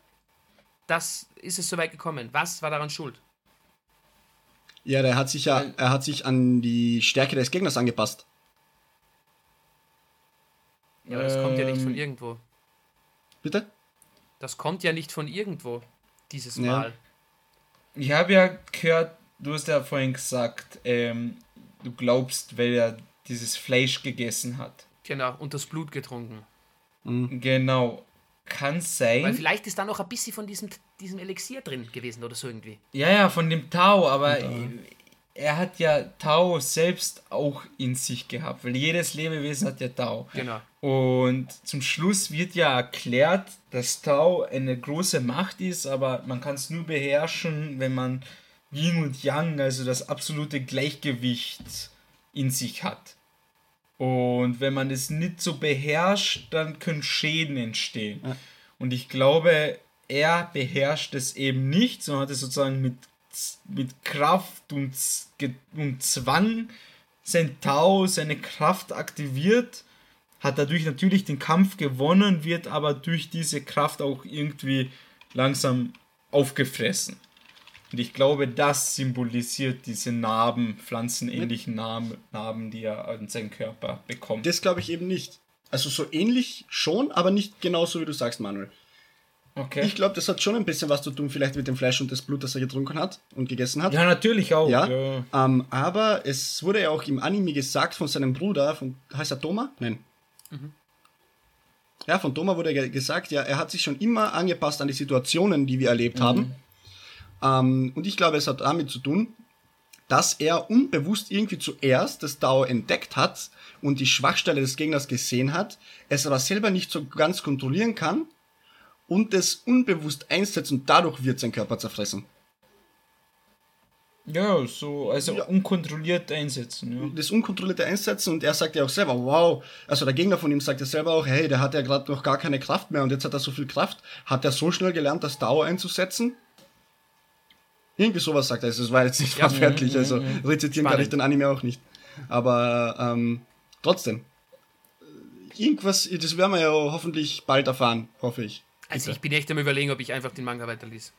dass ist es so weit gekommen? Was war daran schuld? Ja, der hat sich ja, er hat sich an die Stärke des Gegners angepasst. Ja, aber das kommt ja nicht von Ähm, irgendwo. Bitte? Das kommt ja nicht von irgendwo, dieses Ja. Mal. Ich habe ja gehört, du hast ja vorhin gesagt, ähm, du glaubst, weil er dieses Fleisch gegessen hat. Genau, und das Blut getrunken. Genau. Kann Weil sein. vielleicht ist da noch ein bisschen von diesem, diesem Elixier drin gewesen oder so irgendwie. Ja, ja, von dem Tau, aber er hat ja Tau selbst auch in sich gehabt, weil jedes Lebewesen hat ja Tau. Genau. Und zum Schluss wird ja erklärt, dass Tau eine große Macht ist, aber man kann es nur beherrschen, wenn man Yin und Yang, also das absolute Gleichgewicht in sich hat. Und wenn man es nicht so beherrscht, dann können Schäden entstehen. Und ich glaube, er beherrscht es eben nicht, sondern hat es sozusagen mit, mit Kraft und, und Zwang sein Tau, seine Kraft aktiviert, hat dadurch natürlich den Kampf gewonnen, wird aber durch diese Kraft auch irgendwie langsam aufgefressen. Und ich glaube, das symbolisiert diese Narben, pflanzenähnlichen Narben, Narben, die er an seinen Körper bekommt. Das glaube ich eben nicht. Also so ähnlich schon, aber nicht genauso wie du sagst, Manuel. Okay. Ich glaube, das hat schon ein bisschen was zu tun, vielleicht mit dem Fleisch und das Blut, das er getrunken hat und gegessen hat. ja, natürlich auch. Ja. ja. Ähm, aber es wurde ja auch im Anime gesagt von seinem Bruder, von, heißt er Toma? Nein. Ja, von Toma wurde ge- gesagt, ja, er hat sich schon immer angepasst an die Situationen, die wir erlebt haben. Ähm, und ich glaube, es hat damit zu tun, dass er unbewusst irgendwie zuerst das Dao entdeckt hat und die Schwachstelle des Gegners gesehen hat, es aber selber nicht so ganz kontrollieren kann und es unbewusst einsetzt und dadurch wird sein Körper zerfressen. Ja, so, also Ja. unkontrolliert einsetzen. Ja. das unkontrollierte Einsetzen und er sagt ja auch selber, wow, also der Gegner von ihm sagt ja selber auch, hey, der hat ja gerade noch gar keine Kraft mehr und jetzt hat er so viel Kraft. Hat er so schnell gelernt, das Dauer einzusetzen? Irgendwie sowas sagt er, es war jetzt nicht Ja, wortwörtlich, also rezitieren kann ich Spannend. den Anime auch nicht. Aber ähm, trotzdem, irgendwas, das werden wir ja hoffentlich bald erfahren, hoffe ich. Also ich bin echt am überlegen, ob ich einfach den Manga weiterlese.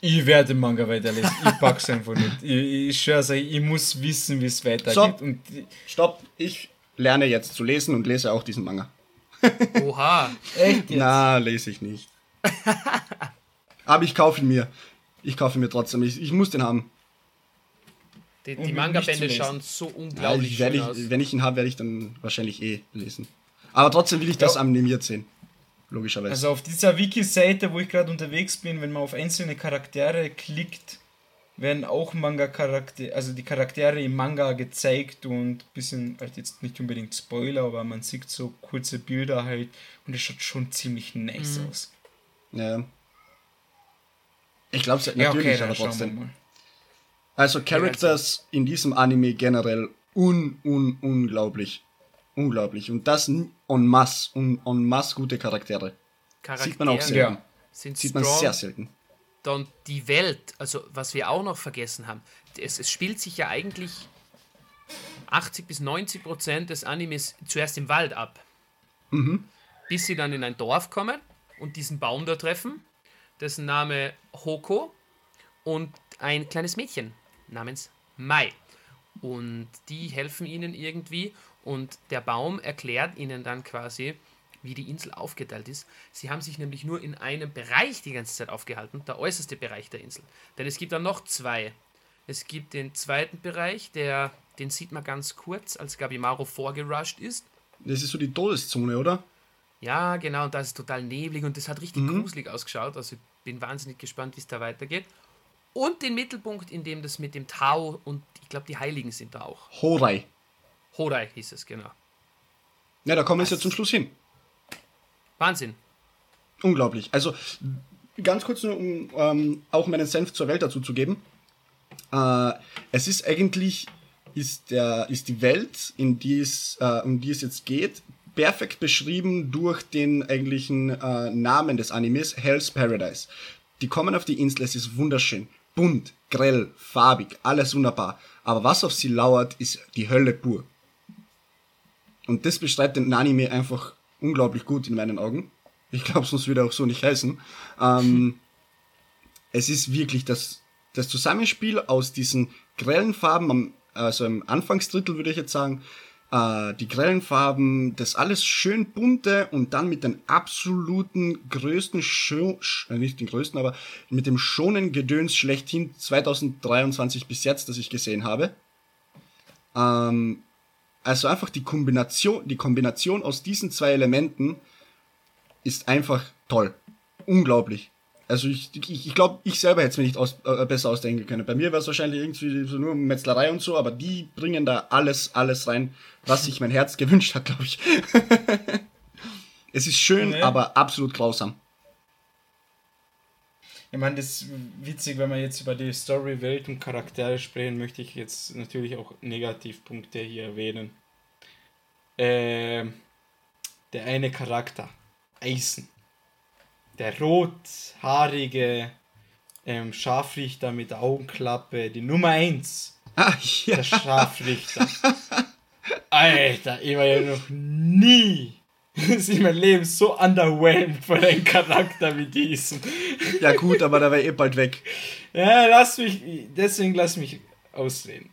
Ich werde den Manga weiterlesen. Ich pack's einfach nicht. Ich, ich schwör's euch, ich muss wissen, wie es weitergeht. So. Und Stopp, ich lerne jetzt zu lesen und lese auch diesen Manga. Oha. echt jetzt? Na, lese ich nicht. Aber ich kaufe ihn mir. Ich kaufe ihn mir trotzdem. Ich, ich muss den haben. Die, die Manga-Bände schauen so Ja, unglaublich schön ich, aus. wenn ich ihn habe, werde ich dann wahrscheinlich eh lesen. Aber trotzdem will ich das Ja. animiert sehen. Logischerweise. Also auf dieser Wiki-Seite, wo ich gerade unterwegs bin, wenn man auf einzelne Charaktere klickt, werden auch Manga-Charaktere, also die Charaktere im Manga gezeigt und bisschen, halt jetzt nicht unbedingt Spoiler, aber man sieht so kurze Bilder halt und es schaut schon ziemlich nice Mhm. aus. ja. Ich glaube Ja, natürlich, okay, dann aber trotzdem. Also Characters in diesem Anime generell un, un, unglaublich. Unglaublich. Und das en masse, en, en masse gute Charaktere. Charaktere Sieht man auch selten. Ja. sind Sieht man strong. sehr selten. Dann die Welt, also was wir auch noch vergessen haben, es, es spielt sich ja eigentlich 80 bis 90 Prozent des Animes zuerst im Wald ab. Bis sie dann in ein Dorf kommen und diesen Baum da treffen, dessen Name Hoko. und ein kleines Mädchen namens Mai. Und die helfen ihnen irgendwie und der Baum erklärt ihnen dann quasi, wie die Insel aufgeteilt ist. Sie haben sich nämlich nur in einem Bereich die ganze Zeit aufgehalten, der äußerste Bereich der Insel. Denn es gibt dann noch zwei. Es gibt den zweiten Bereich, der, den sieht man ganz kurz, als Gabimaro vorgerusht ist. Das ist so die Todeszone, oder? Ja, genau, und da ist es total neblig und das hat richtig mhm. gruselig ausgeschaut. Also ich bin wahnsinnig gespannt, wie es da weitergeht. Und den Mittelpunkt, in dem das mit dem Tau und ich glaube, die Heiligen sind da auch. Horai. Horai hieß es, genau. Ja, da kommen wir jetzt ja zum Schluss hin. Wahnsinn. Unglaublich. Also, ganz kurz nur, um ähm, auch meinen Senf zur Welt dazu zu geben. Äh, es ist eigentlich, ist, der, ist die Welt, in die es, äh, um die es jetzt geht, perfekt beschrieben durch den eigentlichen äh, Namen des Animes, Hell's Paradise. Die kommen auf die Insel, es ist wunderschön. Bunt, grell, farbig, alles wunderbar. Aber was auf sie lauert, ist die Hölle pur. Und das beschreibt den Anime einfach unglaublich gut in meinen Augen. Ich glaube, sonst würde er auch so nicht heißen. Ähm, es ist wirklich das, das Zusammenspiel aus diesen grellen Farben, also im Anfangsdrittel würde ich jetzt sagen, äh, die grellen Farben, das alles schön bunte und dann mit den absoluten größten, Show, äh, nicht den größten, aber mit dem schonen Gedöns schlechthin 2023 bis jetzt, das ich gesehen habe. Ähm, also einfach die Kombination, die Kombination aus diesen zwei Elementen ist einfach toll. Unglaublich. Also ich, ich, ich glaube, ich selber hätte es mir nicht aus, äh, besser ausdenken können. Bei mir wäre es wahrscheinlich irgendwie so nur Metzlerei und so, aber die bringen da alles, alles rein, was sich mein Herz gewünscht hat, glaube ich. es ist schön, nee. aber absolut grausam. Ich meine, das ist witzig, wenn wir jetzt über die Story, Welt und Charaktere sprechen, möchte ich jetzt natürlich auch Negativpunkte hier erwähnen. Äh, der eine Charakter, Eisen der rothaarige ähm, Scharfrichter mit der Augenklappe, die Nummer 1. Ah, ja. Der Scharfrichter. Alter, ich war ja noch nie in meinem Leben so underwhelmed von einem Charakter wie diesen. Ja gut, aber da war eh bald weg. Ja, lass mich, deswegen lass mich ausreden.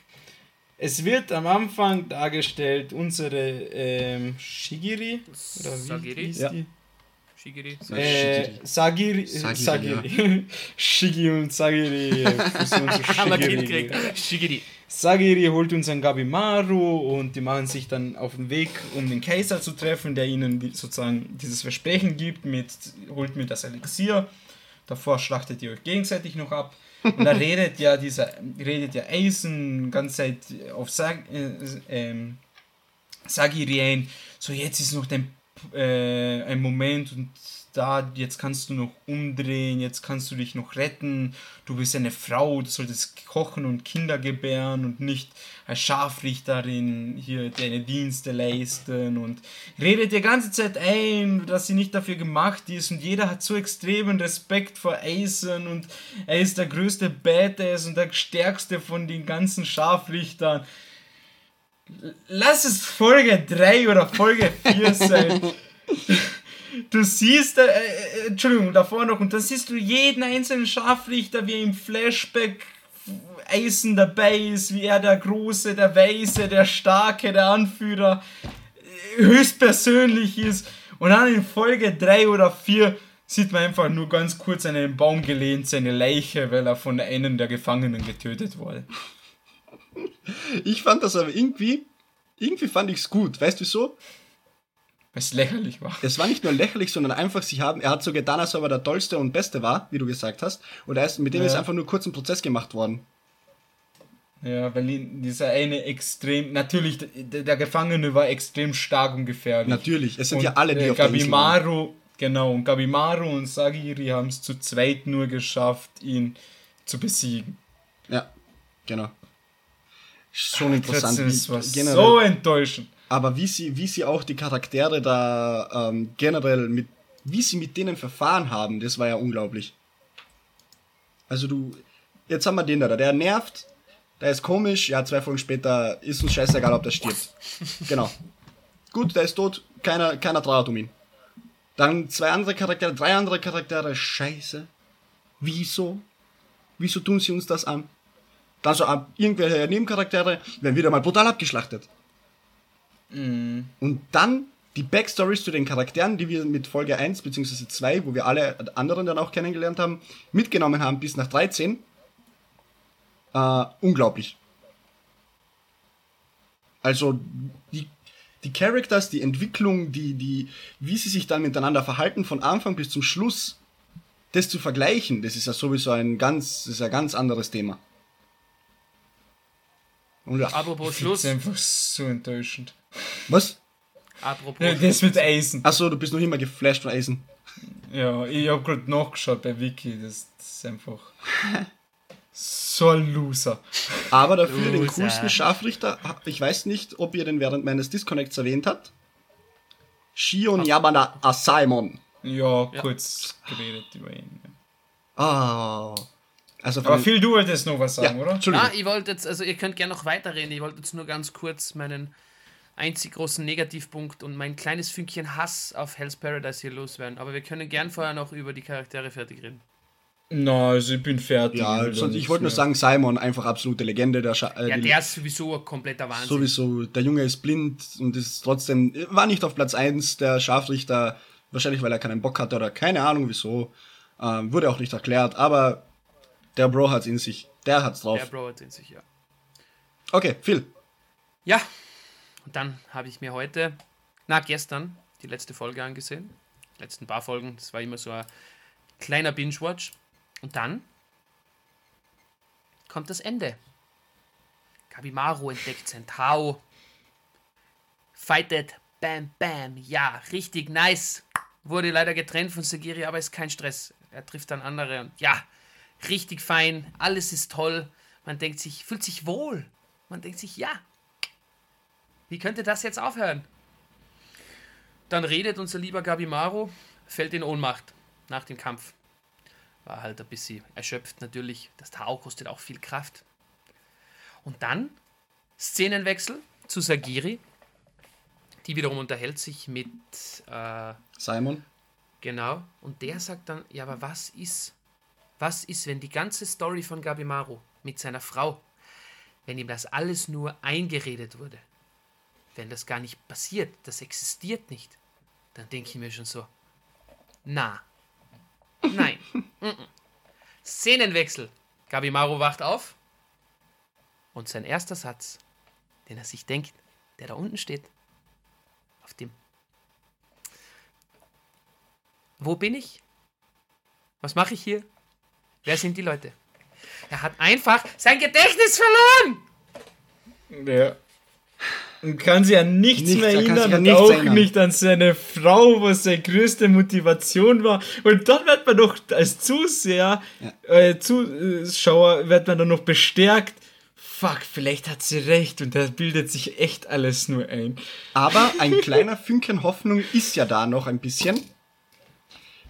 Es wird am Anfang dargestellt, unsere ähm, Shigiri, oder wie Sagiri? hieß ja. Shigiri? Äh, Sagiri. Sagiri. Sagiri. Shigi und Sagiri. Shigiri. Shigiri. Sagiri holt uns ein Gabimaru und die machen sich dann auf den Weg, um den Kaiser zu treffen, der ihnen sozusagen dieses Versprechen gibt, mit, holt mir das Elixier. Davor schlachtet ihr euch gegenseitig noch ab. Und da redet ja dieser, redet ja Eisen ganz Zeit auf Sag, äh, äh, Sagiri ein, so jetzt ist noch dein äh, ein Moment und da, jetzt kannst du noch umdrehen, jetzt kannst du dich noch retten, du bist eine Frau, du solltest kochen und Kinder gebären und nicht als Scharfrichterin hier deine Dienste leisten und redet die ganze Zeit ein, dass sie nicht dafür gemacht ist und jeder hat so extremen Respekt vor Aizen und er ist der größte Badass und der stärkste von den ganzen Scharfrichtern lass es Folge 3 oder Folge 4 sein. Du siehst, äh, äh, Entschuldigung, davor noch, und da siehst du jeden einzelnen Scharfrichter, wie er im Flashback Eisen dabei ist, wie er der Große, der Weise, der Starke, der Anführer äh, höchstpersönlich ist. Und dann in Folge 3 oder 4 sieht man einfach nur ganz kurz an einen Baum gelehnt, seine Leiche, weil er von einem der Gefangenen getötet wurde. Ich fand das aber irgendwie, irgendwie fand ich es gut. Weißt du wieso? Weil es lächerlich war. Es war nicht nur lächerlich, sondern einfach, sie haben, er hat so getan, als ob er der tollste und beste war, wie du gesagt hast. Und er ist, mit dem ja. ist einfach nur kurz ein Prozess gemacht worden. Ja, weil dieser eine extrem, natürlich, der, Gefangene war extrem stark und gefährlich. Natürlich, es sind und, ja alle, die äh, auf Gabimaru, der genau, und Gabimaru und Sagiri haben es zu zweit nur geschafft, ihn zu besiegen. Ja, genau schon interessant. Das war generell, so enttäuschend. Aber wie sie, wie sie auch die Charaktere da ähm, generell mit, wie sie mit denen verfahren haben, das war ja unglaublich. Also du, jetzt haben wir den da, der nervt, der ist komisch, ja, zwei Folgen später ist uns scheißegal, ob der stirbt. genau. Gut, der ist tot, keiner, keiner trauert um ihn. Dann zwei andere Charaktere, drei andere Charaktere, scheiße. Wieso? Wieso tun sie uns das an? Dann so ab, irgendwelche Nebencharaktere werden wieder mal brutal abgeschlachtet. Und dann die Backstories zu den Charakteren, die wir mit Folge 1 bzw. 2, wo wir alle anderen dann auch kennengelernt haben, mitgenommen haben bis nach 13. Äh, unglaublich. Also die, die Characters, die Entwicklung, die, die, wie sie sich dann miteinander verhalten, von Anfang bis zum Schluss, das zu vergleichen, das ist ja sowieso ein ganz, das ist ein ganz anderes Thema. Und ja, Apropos Das Schluss. ist einfach so enttäuschend. was? Apropos Ja, das mit Eisen. Achso, du bist noch immer geflasht von Eisen. Ja, ich hab gerade nachgeschaut bei Wiki. Das, das ist einfach. So ein Loser. Aber dafür den Loser. coolsten Scharfrichter, ich weiß nicht, ob ihr den während meines Disconnects erwähnt habt. Shion Yamada Asaemon. Ja, Ja. kurz geredet über ihn. Ah. Also Aber Phil, du wolltest noch was ja, sagen, oder? Entschuldigung. Ah, ich wollte jetzt, also ihr könnt gerne noch weiterreden. Ich wollte jetzt nur ganz kurz meinen einzig großen Negativpunkt und mein kleines Fünkchen Hass auf Hell's Paradise hier loswerden. Aber wir können gern vorher noch über die Charaktere fertig reden. Na, also ich bin fertig. ja, sonst, ich wollte nur sagen, Simon, einfach absolute Legende. Der, Scha äh, Ja, der ist sowieso ein kompletter Wahnsinn. sowieso, der Junge ist blind und ist trotzdem, war nicht auf Platz 1 der Scharfrichter, wahrscheinlich weil er keinen Bock hatte oder keine Ahnung wieso. Ähm, wurde auch nicht erklärt, aber der Bro hat's in sich. Der hat's drauf. Der Bro hat in sich, ja. Okay, Phil. Ja, und dann habe ich mir heute, na gestern, die letzte Folge angesehen. Die letzten paar Folgen, das war immer so ein kleiner Binge-Watch. Und dann kommt das Ende. Kabimaru entdeckt sein Tau. Fightet, bam, bam, ja, richtig nice. Wurde leider getrennt von Sagiri, aber ist kein Stress. Er trifft dann andere und ja, richtig fein, alles ist toll. Man denkt sich, fühlt sich wohl. Man denkt sich, ja, wie könnte das jetzt aufhören? Dann redet unser lieber Gabimaru, fällt in Ohnmacht nach dem Kampf. War halt ein bisschen erschöpft natürlich. Das Tau kostet auch viel Kraft. Und dann Szenenwechsel zu Sagiri. Die wiederum unterhält sich mit, äh, Simon. genau, und der sagt dann, ja, aber was ist, was ist, wenn die ganze Story von Gabimaru mit seiner Frau, wenn ihm das alles nur eingeredet wurde, wenn das gar nicht passiert, das existiert nicht, dann denke ich mir schon so, na, nein, mm -mm. Szenenwechsel. Gabimaru wacht auf und sein erster Satz, den er sich denkt, der da unten steht, auf dem wo bin ich? Was mache ich hier? Wer sind die Leute? Er hat einfach sein Gedächtnis verloren. Ja. Und kann sich an nichts, Nichts, mehr er erinnern an und nichts auch erinnern. nicht an seine Frau, was seine größte Motivation war. Und dann wird man doch als Zuseher, äh, Zuschauer, wird man dann noch bestärkt. Fuck, vielleicht hat sie recht und da bildet sich echt alles nur ein. Aber ein kleiner Fünkchen Hoffnung ist ja da noch ein bisschen.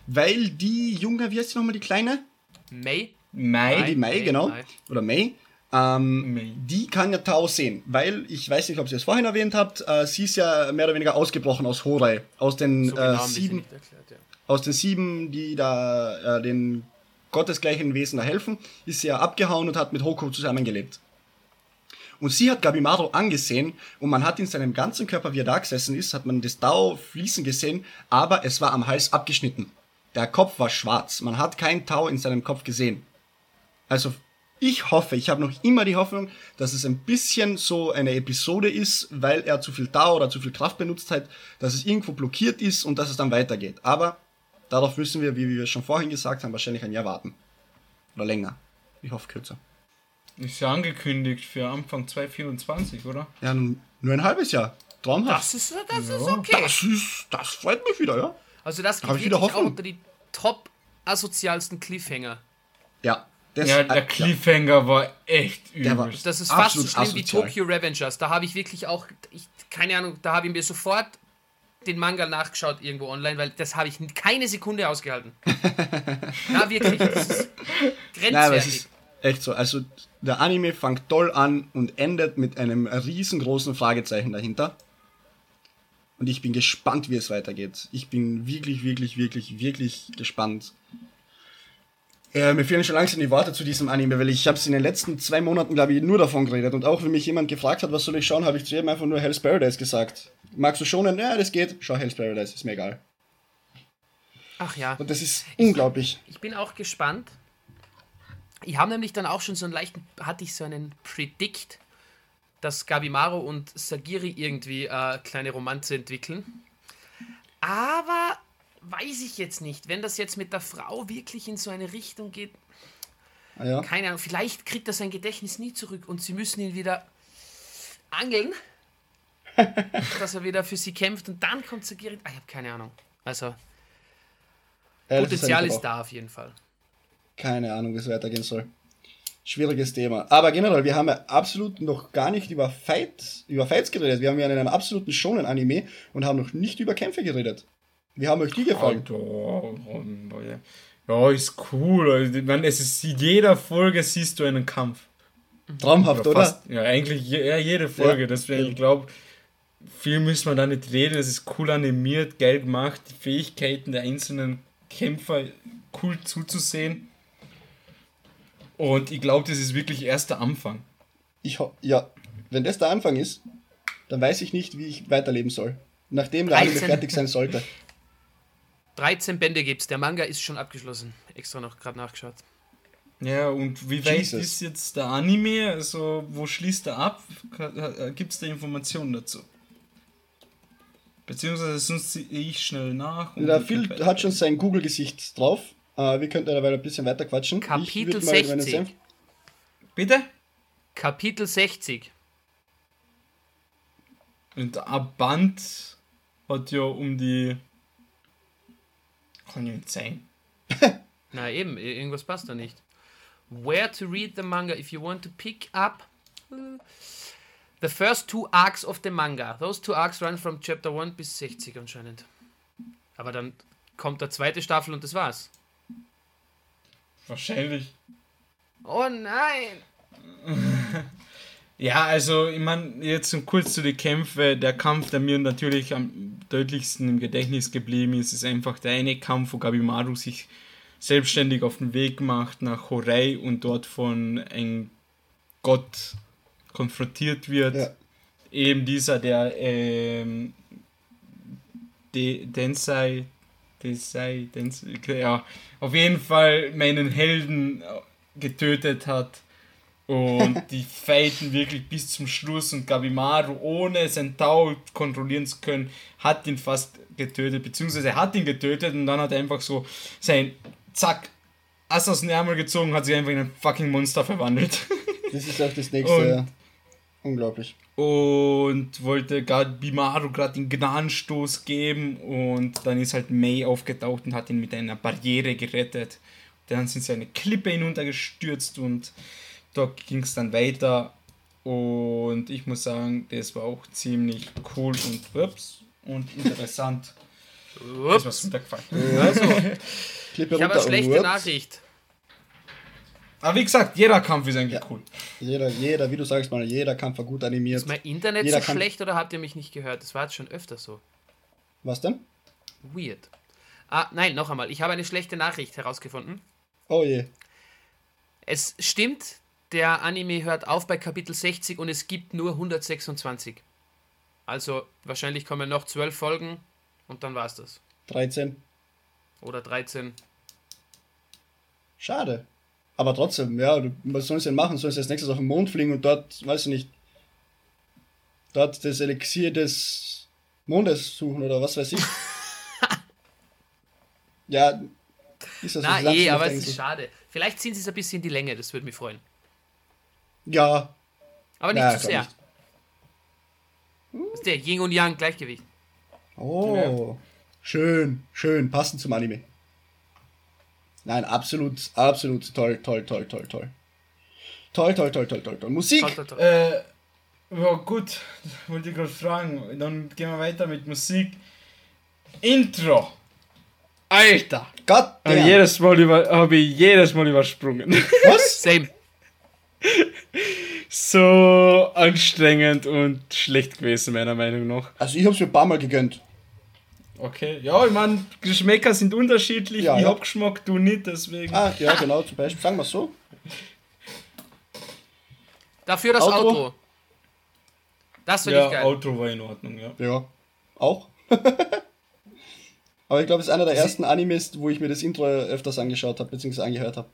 Weil die Junge, wie heißt sie nochmal, die Kleine? May? Mai? Die Mai, May, genau. Mai. Oder May. Ähm, May. Die kann ja Tao sehen, weil, ich weiß nicht, ob ihr es vorhin erwähnt habt, äh, sie ist ja mehr oder weniger ausgebrochen aus Horei. Aus den, So genau äh, sieben, erklärt, ja. aus den sieben, die da äh, den gottesgleichen Wesen da helfen, ist sie ja abgehauen und hat mit Hoko zusammengelebt. Und sie hat Gabimaru angesehen und man hat in seinem ganzen Körper, wie er da gesessen ist, hat man das Tau fließen gesehen, aber es war am Hals abgeschnitten. Der Kopf war schwarz. Man hat kein Tau in seinem Kopf gesehen. Also ich hoffe, ich habe noch immer die Hoffnung, dass es ein bisschen so eine Episode ist, weil er zu viel Tau oder zu viel Kraft benutzt hat, dass es irgendwo blockiert ist und dass es dann weitergeht. Aber darauf müssen wir, wie wir schon vorhin gesagt haben, wahrscheinlich ein Jahr warten. Oder länger. Ich hoffe kürzer. Ist ja angekündigt für Anfang 2024, oder? Ja, nun, nur ein halbes Jahr. Traumhaft. Das ist, das ist Ja. okay. Das ist, das freut mich wieder, ja? Also das geht ich wieder Hoffnung. unter die top asozialsten Cliffhanger. Ja. Das, Ja, der Cliffhanger war echt übel. Der war- Das ist fast so schlimm wie asozial. Tokyo Revengers. Da habe ich wirklich auch, ich, keine Ahnung, da habe ich mir sofort den Manga nachgeschaut irgendwo online, weil das habe ich keine Sekunde ausgehalten. ja, wirklich. Das ist Nein, aber es grenzwertig. ist echt so. Also, der Anime fängt toll an und endet mit einem riesengroßen Fragezeichen dahinter. Und ich bin gespannt, wie es weitergeht. Ich bin wirklich, wirklich, wirklich, wirklich gespannt. Ja, mir fehlen schon langsam die Worte zu diesem Anime, weil ich habe es in den letzten zwei Monaten, glaube ich, nur davon geredet. Und auch wenn mich jemand gefragt hat, was soll ich schauen, habe ich zu jedem einfach nur Hell's Paradise gesagt. Magst du schonen? Ja, das geht. Schau Hell's Paradise, ist mir egal. Ach ja. Und das ist unglaublich. Ich bin auch gespannt. Ich habe nämlich dann auch schon so einen leichten, hatte ich so einen Predict, dass Gabimaro und Sagiri irgendwie äh, kleine Romanze entwickeln. Aber weiß ich jetzt nicht, wenn das jetzt mit der Frau wirklich in so eine Richtung geht, Ah, ja. keine Ahnung, vielleicht kriegt er sein Gedächtnis nie zurück und sie müssen ihn wieder angeln, dass er wieder für sie kämpft und dann kommt Sagiri. Ah, ich habe keine Ahnung. Also, Ja, Potenzial ist auch da auf jeden Fall. Keine Ahnung, wie es weitergehen soll. Schwieriges Thema. Aber generell, wir haben ja absolut noch gar nicht über Fight, über Fights geredet. Wir haben ja in einem absoluten schonen Anime und haben noch nicht über Kämpfe geredet. Wie haben euch die gefallen? Ja, ist cool. Also, ich meine, es ist in jeder Folge siehst du einen Kampf. Traumhaft, oder? fast, ja, eigentlich ja, jede Folge. Ja. Deswegen, ich glaube, viel müssen wir da nicht reden. Es ist cool animiert, geil gemacht, die Fähigkeiten der einzelnen Kämpfer cool zuzusehen. Und ich glaube, das ist wirklich erst der Anfang. Ich ho ja, wenn das der Anfang ist, dann weiß ich nicht, wie ich weiterleben soll. Nachdem der Anime 13. fertig sein sollte. 13 Bände gibt's. Der Manga ist schon abgeschlossen. Extra noch gerade nachgeschaut. Ja, und wie weit ist jetzt der Anime? Also, wo schließt er ab? Gibt es da Informationen dazu? Beziehungsweise sonst sehe ich schnell nach. und Der Phil hat schon sein Google-Gesicht drauf. Äh, wir könnten dabei ein bisschen weiter quatschen. Kapitel würd mal über meinen 60. Senf- Bitte? Kapitel 60. Und ein Band hat ja um die. Kann ja nicht sein. Na eben, irgendwas passt da nicht. Where to read the manga if you want to pick up uh, the first two arcs of the manga. Those two arcs run from chapter 1 bis 60 anscheinend. Aber dann kommt der zweite Staffel und das war's. Wahrscheinlich. Oh nein! Ja, also, ich meine, jetzt kurz zu den Kämpfen. Der Kampf, der mir natürlich am deutlichsten im Gedächtnis geblieben ist, ist einfach der eine Kampf, wo Gabimaru sich selbstständig auf den Weg macht nach Horei und dort von einem Gott konfrontiert wird. Ja. Eben dieser, der ähm, De Densei, Densei, Densei, ja, auf jeden Fall meinen Helden getötet hat. Und die fighten wirklich bis zum Schluss und Gabimaru, ohne sein Tau kontrollieren zu können, hat ihn fast getötet, beziehungsweise er hat ihn getötet und dann hat er einfach so sein Zack, Ass aus dem Ärmel gezogen, hat sich einfach in ein fucking Monster verwandelt. Das ist auch das nächste. Und- ja. Unglaublich. und wollte Gabimaru gerade den Gnadenstoß geben und dann ist halt Mei aufgetaucht und hat ihn mit einer Barriere gerettet. Dann sind sie eine Klippe hinuntergestürzt und dort ging es dann weiter und ich muss sagen, das war auch ziemlich cool und ups, und interessant. Das war runtergefallen. Klippe Ich habe eine schlechte Ups. Nachricht. Aber wie gesagt, jeder Kampf ist eigentlich Ja. cool. Jeder, jeder, wie du sagst, mal, jeder Kampf war gut animiert. Ist mein Internet Jeder so kann- schlecht oder habt ihr mich nicht gehört? Das war jetzt schon öfter so. Was denn? Weird. Ah, nein, noch einmal. Ich habe eine schlechte Nachricht herausgefunden. Oh je. Es stimmt, der Anime hört auf bei Kapitel 60 und es gibt nur 126. Also wahrscheinlich kommen noch 12 Folgen und dann war es das. 13. Oder 13. Schade. Aber trotzdem, ja, was sollen sie denn machen? Sollen sie als nächstes auf den Mond fliegen und dort, weiß ich nicht, dort das Elixier des Mondes suchen oder was weiß ich? ja, ist das Na eh, aber es ist schade. Vielleicht ziehen sie es ein bisschen in die Länge, das würde mich freuen. Ja, Aber nicht na, zu sehr. nicht. Das ist der Yin und Yang Gleichgewicht. Oh, schön, schön, passend zum Anime. Nein, absolut, absolut toll, toll, toll, toll, toll. Toll, toll, toll, toll, toll, toll. Musik! Toll, toll, toll. Äh, ja gut, wollte ich gerade fragen. Dann gehen wir weiter mit Musik. Intro. Alter. Gott, Hab damn. jedes Mal über, habe ich jedes Mal übersprungen. was? Same. so anstrengend und schlecht gewesen, meiner Meinung nach. Also ich hab's mir ein paar Mal gegönnt. Okay, ja, ich meine, Geschmäcker sind unterschiedlich. Ja, ich ja. hab Geschmack, du nicht, deswegen. Ah, ja, genau, zum Beispiel. Sagen wir es so. Dafür das Outro? Outro. Das finde ich ja, geil. Outro war in Ordnung, ja. Ja, auch. Aber ich glaube, es ist einer der ersten Animes, wo ich mir das Intro öfters angeschaut habe, beziehungsweise angehört habe.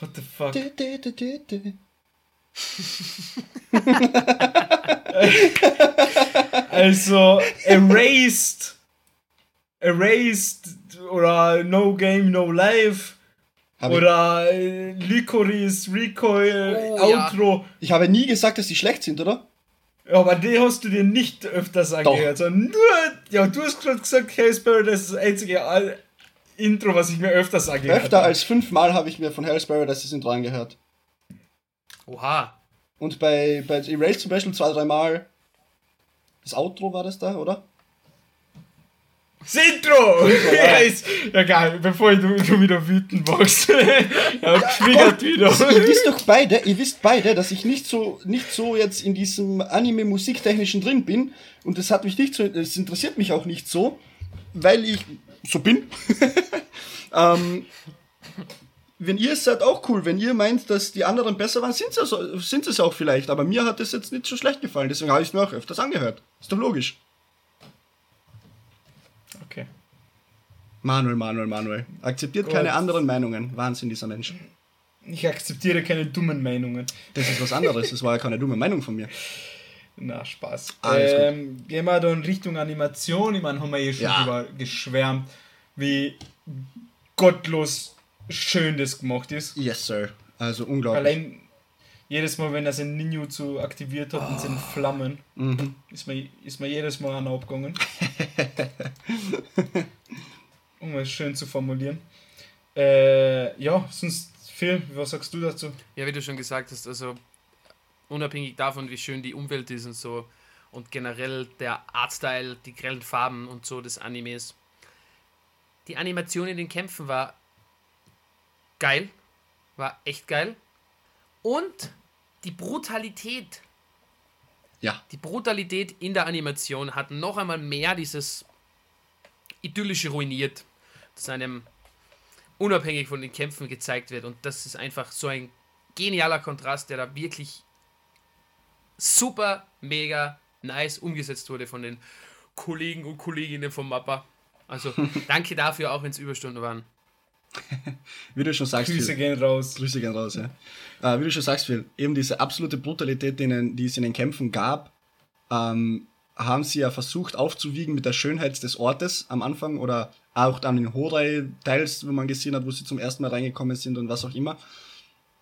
What the fuck? Also, Erased. Erased oder No Game, No Life. Hab ich, Oder äh, Licorice, Recoil, Oh, ja. Outro. ich habe nie gesagt, dass die schlecht sind, oder? Ja, aber die hast du dir nicht öfters angehört, sondern nur, ja, du hast gerade gesagt, Hell's Paradise ist das einzige Al Intro, was ich mir öfters angehört Öfter habe. als fünfmal habe ich mir von Hell's Paradise das Intro angehört. Oha. Und bei, bei Erased zum Beispiel zwei, dreimal. Das Outro war das da, oder? Das Intro! ja, ist, ja, geil, bevor du, du wieder wütend machst. ja, triggert wieder. ihr wisst doch beide, ihr wisst beide, dass ich nicht so, nicht so jetzt in diesem Anime-Musiktechnischen drin bin. Und das hat mich nicht so, es interessiert mich auch nicht so, weil ich so bin. ähm, wenn ihr es seid, auch cool. Wenn ihr meint, dass die anderen besser waren, sind sie, es- sind es auch vielleicht. Aber mir hat es jetzt nicht so schlecht gefallen. Deswegen habe ich es mir auch öfters angehört. Ist doch logisch. Okay. Manuel, Manuel, Manuel. Akzeptiert Gut. keine anderen Meinungen. Wahnsinn, dieser Mensch. Ich akzeptiere keine dummen Meinungen. Das ist was anderes. Das war ja keine dumme Meinung von mir. Na, Spaß. Alles gut. ähm, gehen wir dann Richtung Animation. Ich meine, haben wir eh schon Ja. drüber geschwärmt, wie gottlos schön das gemacht ist. Yes, sir. Also unglaublich. Allein jedes Mal, wenn er sein Ninjutsu aktiviert hat und seine Flammen, Mhm. ist mir, ist mir jedes Mal einer abgegangen. um es schön zu formulieren. Äh, ja, sonst Phil, was sagst du dazu? Ja, wie du schon gesagt hast, also unabhängig davon, wie schön die Umwelt ist und so und generell der Artstyle, die grellen Farben und so des Animes. Die Animation in den Kämpfen war geil, war echt geil. Und die Brutalität, Ja. die Brutalität in der Animation hat noch einmal mehr dieses idyllische ruiniert, das einem unabhängig von den Kämpfen gezeigt wird. Und das ist einfach so ein genialer Kontrast, der da wirklich super, mega nice umgesetzt wurde von den Kollegen und Kolleginnen vom Mappa. Also danke dafür, auch wenn es Überstunden waren. Wie du schon sagst, Grüße Phil. gehen raus. Grüße gehen raus, ja. Äh, wie du schon sagst, Phil, eben diese absolute Brutalität, die, es in den Kämpfen gab, ähm, haben sie ja versucht aufzuwiegen mit der Schönheit des Ortes am Anfang oder auch dann in Hodai-Teils, wo man gesehen hat, wo sie zum ersten Mal reingekommen sind und was auch immer.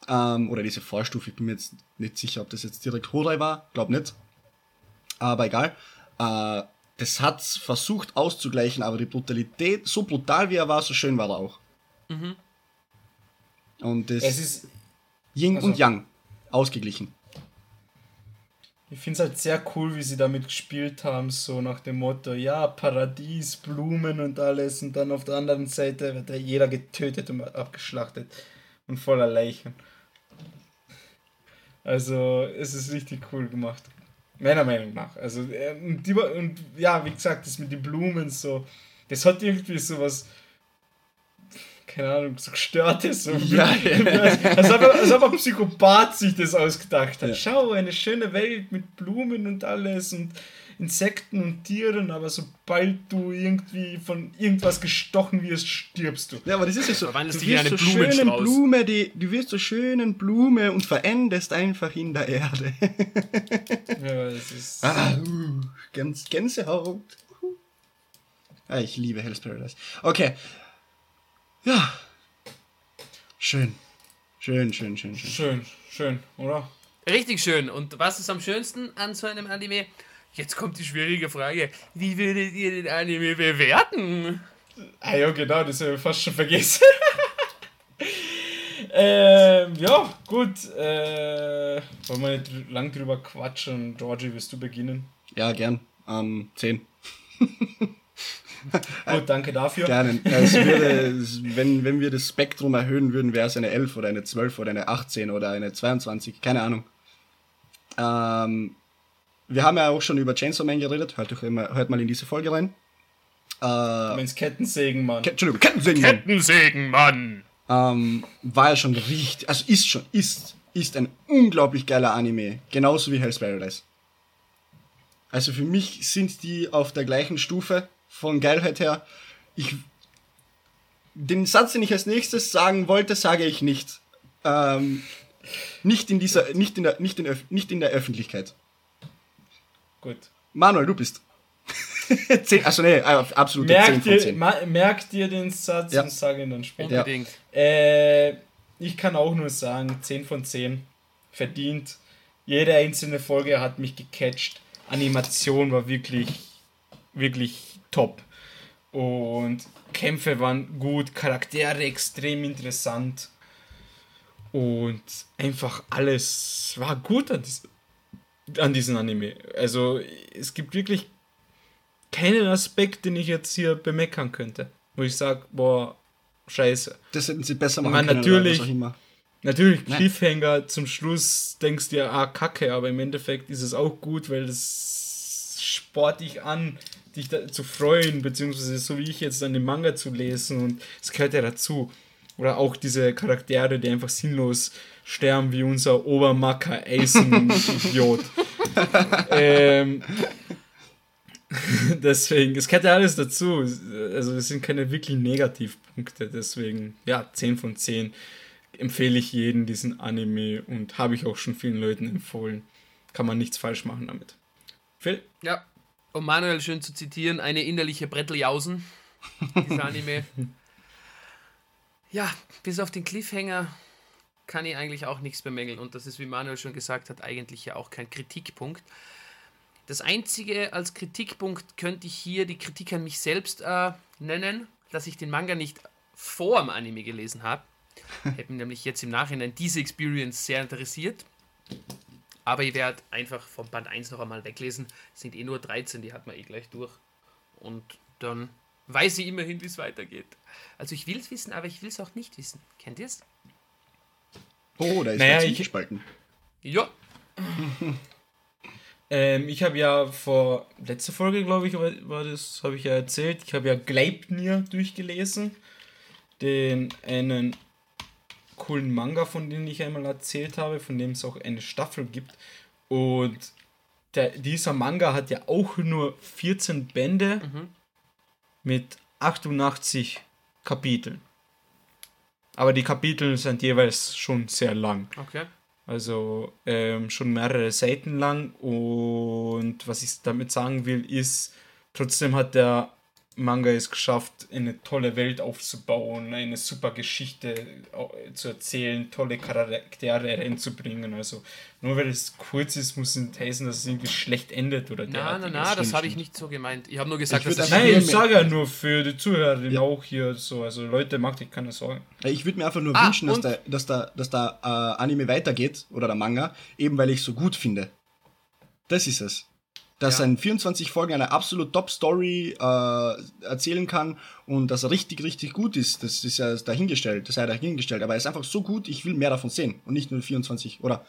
Ähm, oder diese Vorstufe, ich bin mir jetzt nicht sicher, ob das jetzt direkt Hodai war, glaub nicht. Aber egal. Äh, das hat versucht auszugleichen, aber die Brutalität, so brutal wie er war, so schön war er auch. Mhm. Und das Es ist, Yin also- und Yang ausgeglichen. ich finde es halt sehr cool, wie sie damit gespielt haben, so nach dem Motto, ja, Paradies, Blumen und alles und dann auf der anderen Seite wird ja jeder getötet und abgeschlachtet und voller Leichen. Also, es ist richtig cool gemacht. Meiner Meinung nach. Also, äh, und, die, und ja, wie gesagt, das mit den Blumen so, das hat irgendwie so was, keine Ahnung, so gestörtes. So Ja. als, ob, als ob ein Psychopath sich das ausgedacht hat. Ja. Schau, eine schöne Welt mit Blumen und alles und Insekten und Tieren, aber sobald du irgendwie von irgendwas gestochen wirst, stirbst du. Ja, aber das ist ja so. Verwandelst Du dich in wirst eine so schönen. Blume, die, du wirst so schönen Blume und verendest einfach in der Erde. Ja, es ist. ah, uh, Gänse, Gänsehaut. Ah, ich liebe Hell's Paradise. Okay. Ja. Schön. Schön, schön, schön, schön. Schön, schön, oder? Richtig schön. Und was ist am schönsten an so einem Anime? Jetzt kommt die schwierige Frage. Wie würdet ihr den Anime bewerten? Ah ja, genau, das habe ich fast schon vergessen. ähm, ja, gut. Äh, wollen wir nicht lang drüber quatschen? Georgie, wirst du beginnen? Ja, gern. Ähm, 10. Gut, danke dafür. Gerne. Es würde, es- wenn, wenn wir das Spektrum erhöhen würden, wäre es eine 11 oder eine 12 oder eine 18 oder eine 22. Keine Ahnung. Ähm, wir haben ja auch schon über Chainsaw Man geredet. Hört, doch immer, hört mal in diese Folge rein. Du meinst Kettensägenmann. Ke- Entschuldigung, Kettensägen. Kettensägenmann! ähm, war ja schon richtig, also ist schon, ist, ist ein unglaublich geiler Anime. Genauso wie Hell's Paradise. Also für mich sind die auf der gleichen Stufe von Geilheit her. Ich, den Satz, den ich als nächstes sagen wollte, sage ich nicht. Ähm, nicht in dieser, nicht in der, nicht in, nicht in der Öffentlichkeit. Gut. Manuel, du bist. 10, also nee, äh, absolute 10 Merk von dir, 10. ma, merk dir den Satz Ja. und sag ihn dann später. Ja. Unbedingt. Äh, ich kann auch nur sagen, 10 von 10. Verdient. Jede einzelne Folge hat mich gecatcht. Animation war wirklich, wirklich top. Und Kämpfe waren gut, Charaktere extrem interessant. Und einfach alles war gut an, dies, an diesem Anime. Also es gibt wirklich keinen Aspekt, den ich jetzt hier bemeckern könnte. Wo ich sage, boah, scheiße. Das hätten sie besser machen Man, können. natürlich. Natürlich, Nein. Cliffhanger, zum Schluss denkst du dir, ah, kacke, aber im Endeffekt ist es auch gut, weil das sport dich an, dich da zu freuen, beziehungsweise so wie ich jetzt dann den Manga zu lesen und es gehört ja dazu. Oder auch diese Charaktere, die einfach sinnlos sterben, wie unser Obermacker Eisen-Idiot. ähm, deswegen, es gehört ja alles dazu. Also es sind keine wirklich Negativpunkte, deswegen, ja, 10 von 10 empfehle ich jedem diesen Anime und habe ich auch schon vielen Leuten empfohlen. Kann man nichts falsch machen damit. Phil? Ja, um Manuel schön zu zitieren, eine innerliche Bretteljausen, dieser Anime. ja, bis auf den Cliffhanger kann ich eigentlich auch nichts bemängeln. Und das ist, wie Manuel schon gesagt hat, eigentlich ja auch kein Kritikpunkt. Das einzige als Kritikpunkt könnte ich hier die Kritik an mich selbst äh, nennen, dass ich den Manga nicht vor dem Anime gelesen habe. Hätte mich nämlich jetzt im Nachhinein diese Experience sehr interessiert. Aber ich werde einfach vom Band 1 noch einmal weglesen. Es sind eh nur 13, die hat man eh gleich durch. Und dann weiß ich immerhin, wie es weitergeht. Also ich will es wissen, aber ich will es auch nicht wissen. Kennt ihr es? Oh, da ist Naja, ich- gespalten. Ja. Ähm, ich habe ja vor letzter Folge, glaube ich, war, war das, habe ich ja erzählt. Ich habe ja Gleipnir durchgelesen. Den einen coolen Manga, von dem ich einmal erzählt habe, von dem es auch eine Staffel gibt. Und der, dieser Manga hat ja auch nur 14 Bände mit 88 Kapiteln. Aber die Kapitel sind jeweils schon sehr lang. Okay. Also ähm, schon mehrere Seiten lang. Und was ich damit sagen will, ist, trotzdem hat der Manga es geschafft, eine tolle Welt aufzubauen, eine super Geschichte zu erzählen, tolle Charaktere reinzubringen. Also nur weil es kurz ist, muss nicht heißen, dass es irgendwie schlecht endet oder Na, derartiges. na, na, das habe ich nicht so gemeint. Ich habe nur gesagt, dass es einfach- Nein, ich sage ja nur für die Zuhörerin Ja. auch hier so. Also Leute, macht euch keine Sorgen. Ich würde mir einfach nur Ah, wünschen, dass der, dass der, dass der äh, Anime weitergeht, oder der Manga, eben weil ich so gut finde. Das ist es. Dass Ja. er in 24 Folgen eine absolut Top-Story äh, erzählen kann und dass er richtig, richtig gut ist, das ist ja dahingestellt, das sei dahingestellt. Aber er ist einfach so gut, ich will mehr davon sehen und nicht nur 24 oder,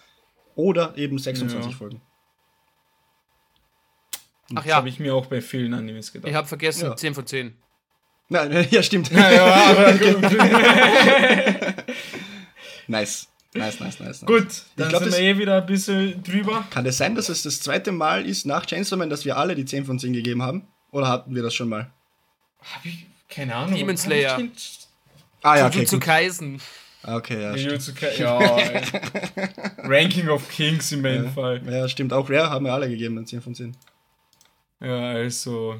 oder eben 26 Ja. Folgen. Ach Das ja, habe ich mir auch bei vielen Animes gedacht. ich habe vergessen, Ja. 10 von 10. Nein, ja, stimmt. Ja, ja. Nice. Nice, nice, nice. nice. Gut, dann glaub, sind das- wir eh wieder ein bisschen drüber. Kann es sein, dass es das zweite Mal ist nach Chainsaw Man, dass wir alle die 10 von 10 gegeben haben? Oder hatten wir das schon mal? Hab ich keine Ahnung. Demon ich Slayer. Ah ja, Zu- okay, zu. Kaisen. Okay, ja. Jujutsu Ja. Ranking of Kings im meinen Fall. Ja, stimmt. Auch Rare haben wir alle gegeben, dann 10 von 10. Ja, also.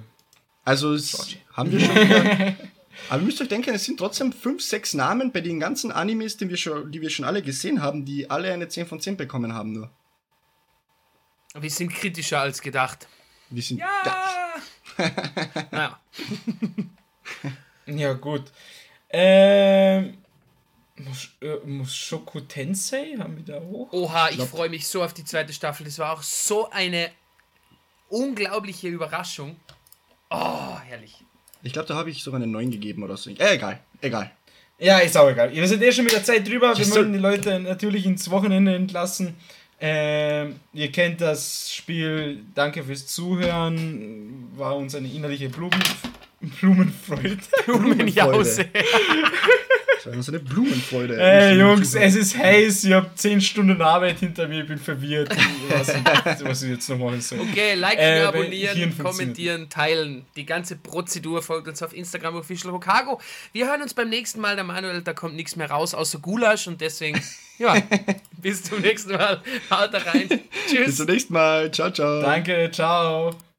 Also es haben wir schon wieder... Aber ihr müsst euch denken, es sind trotzdem 5, 6 Namen bei den ganzen Animes, die wir, schon, die wir schon alle gesehen haben, die alle eine 10 von 10 bekommen haben nur. Wir sind kritischer als gedacht. Wir sind... Naja. Ja, gut. Ähm. Mus- äh, Mushoku Tensei haben wir da hoch? Oha, ich freue mich so auf die zweite Staffel. Das war auch so eine unglaubliche Überraschung. Oh, herrlich. Ich glaube, da habe ich sogar eine 9 gegeben oder so. Äh, egal, egal. Ja, ist auch egal. Wir sind eh schon mit der Zeit drüber. Wir wollen die Leute natürlich ins Wochenende entlassen. Ähm, ihr kennt das Spiel. Danke fürs Zuhören. War uns eine innerliche Blumen Blumenfreude. Blumenjause. Das ist eine Blumenfreude. Ey, Jungs, es ist heiß. Ich habe 10 Stunden Arbeit hinter mir. Ich bin verwirrt. Ich weiß nicht, was ich jetzt noch machen soll. Okay, liken, Äh, abonnieren, kommentieren, teilen. Die ganze Prozedur folgt uns auf Instagram Official Hokago. Wir hören uns beim nächsten Mal. Der Manuel, da kommt nichts mehr raus außer Gulasch und deswegen, ja, bis zum nächsten Mal. Haut da rein. Bis Tschüss. zum nächsten Mal. Ciao, ciao. Danke, ciao.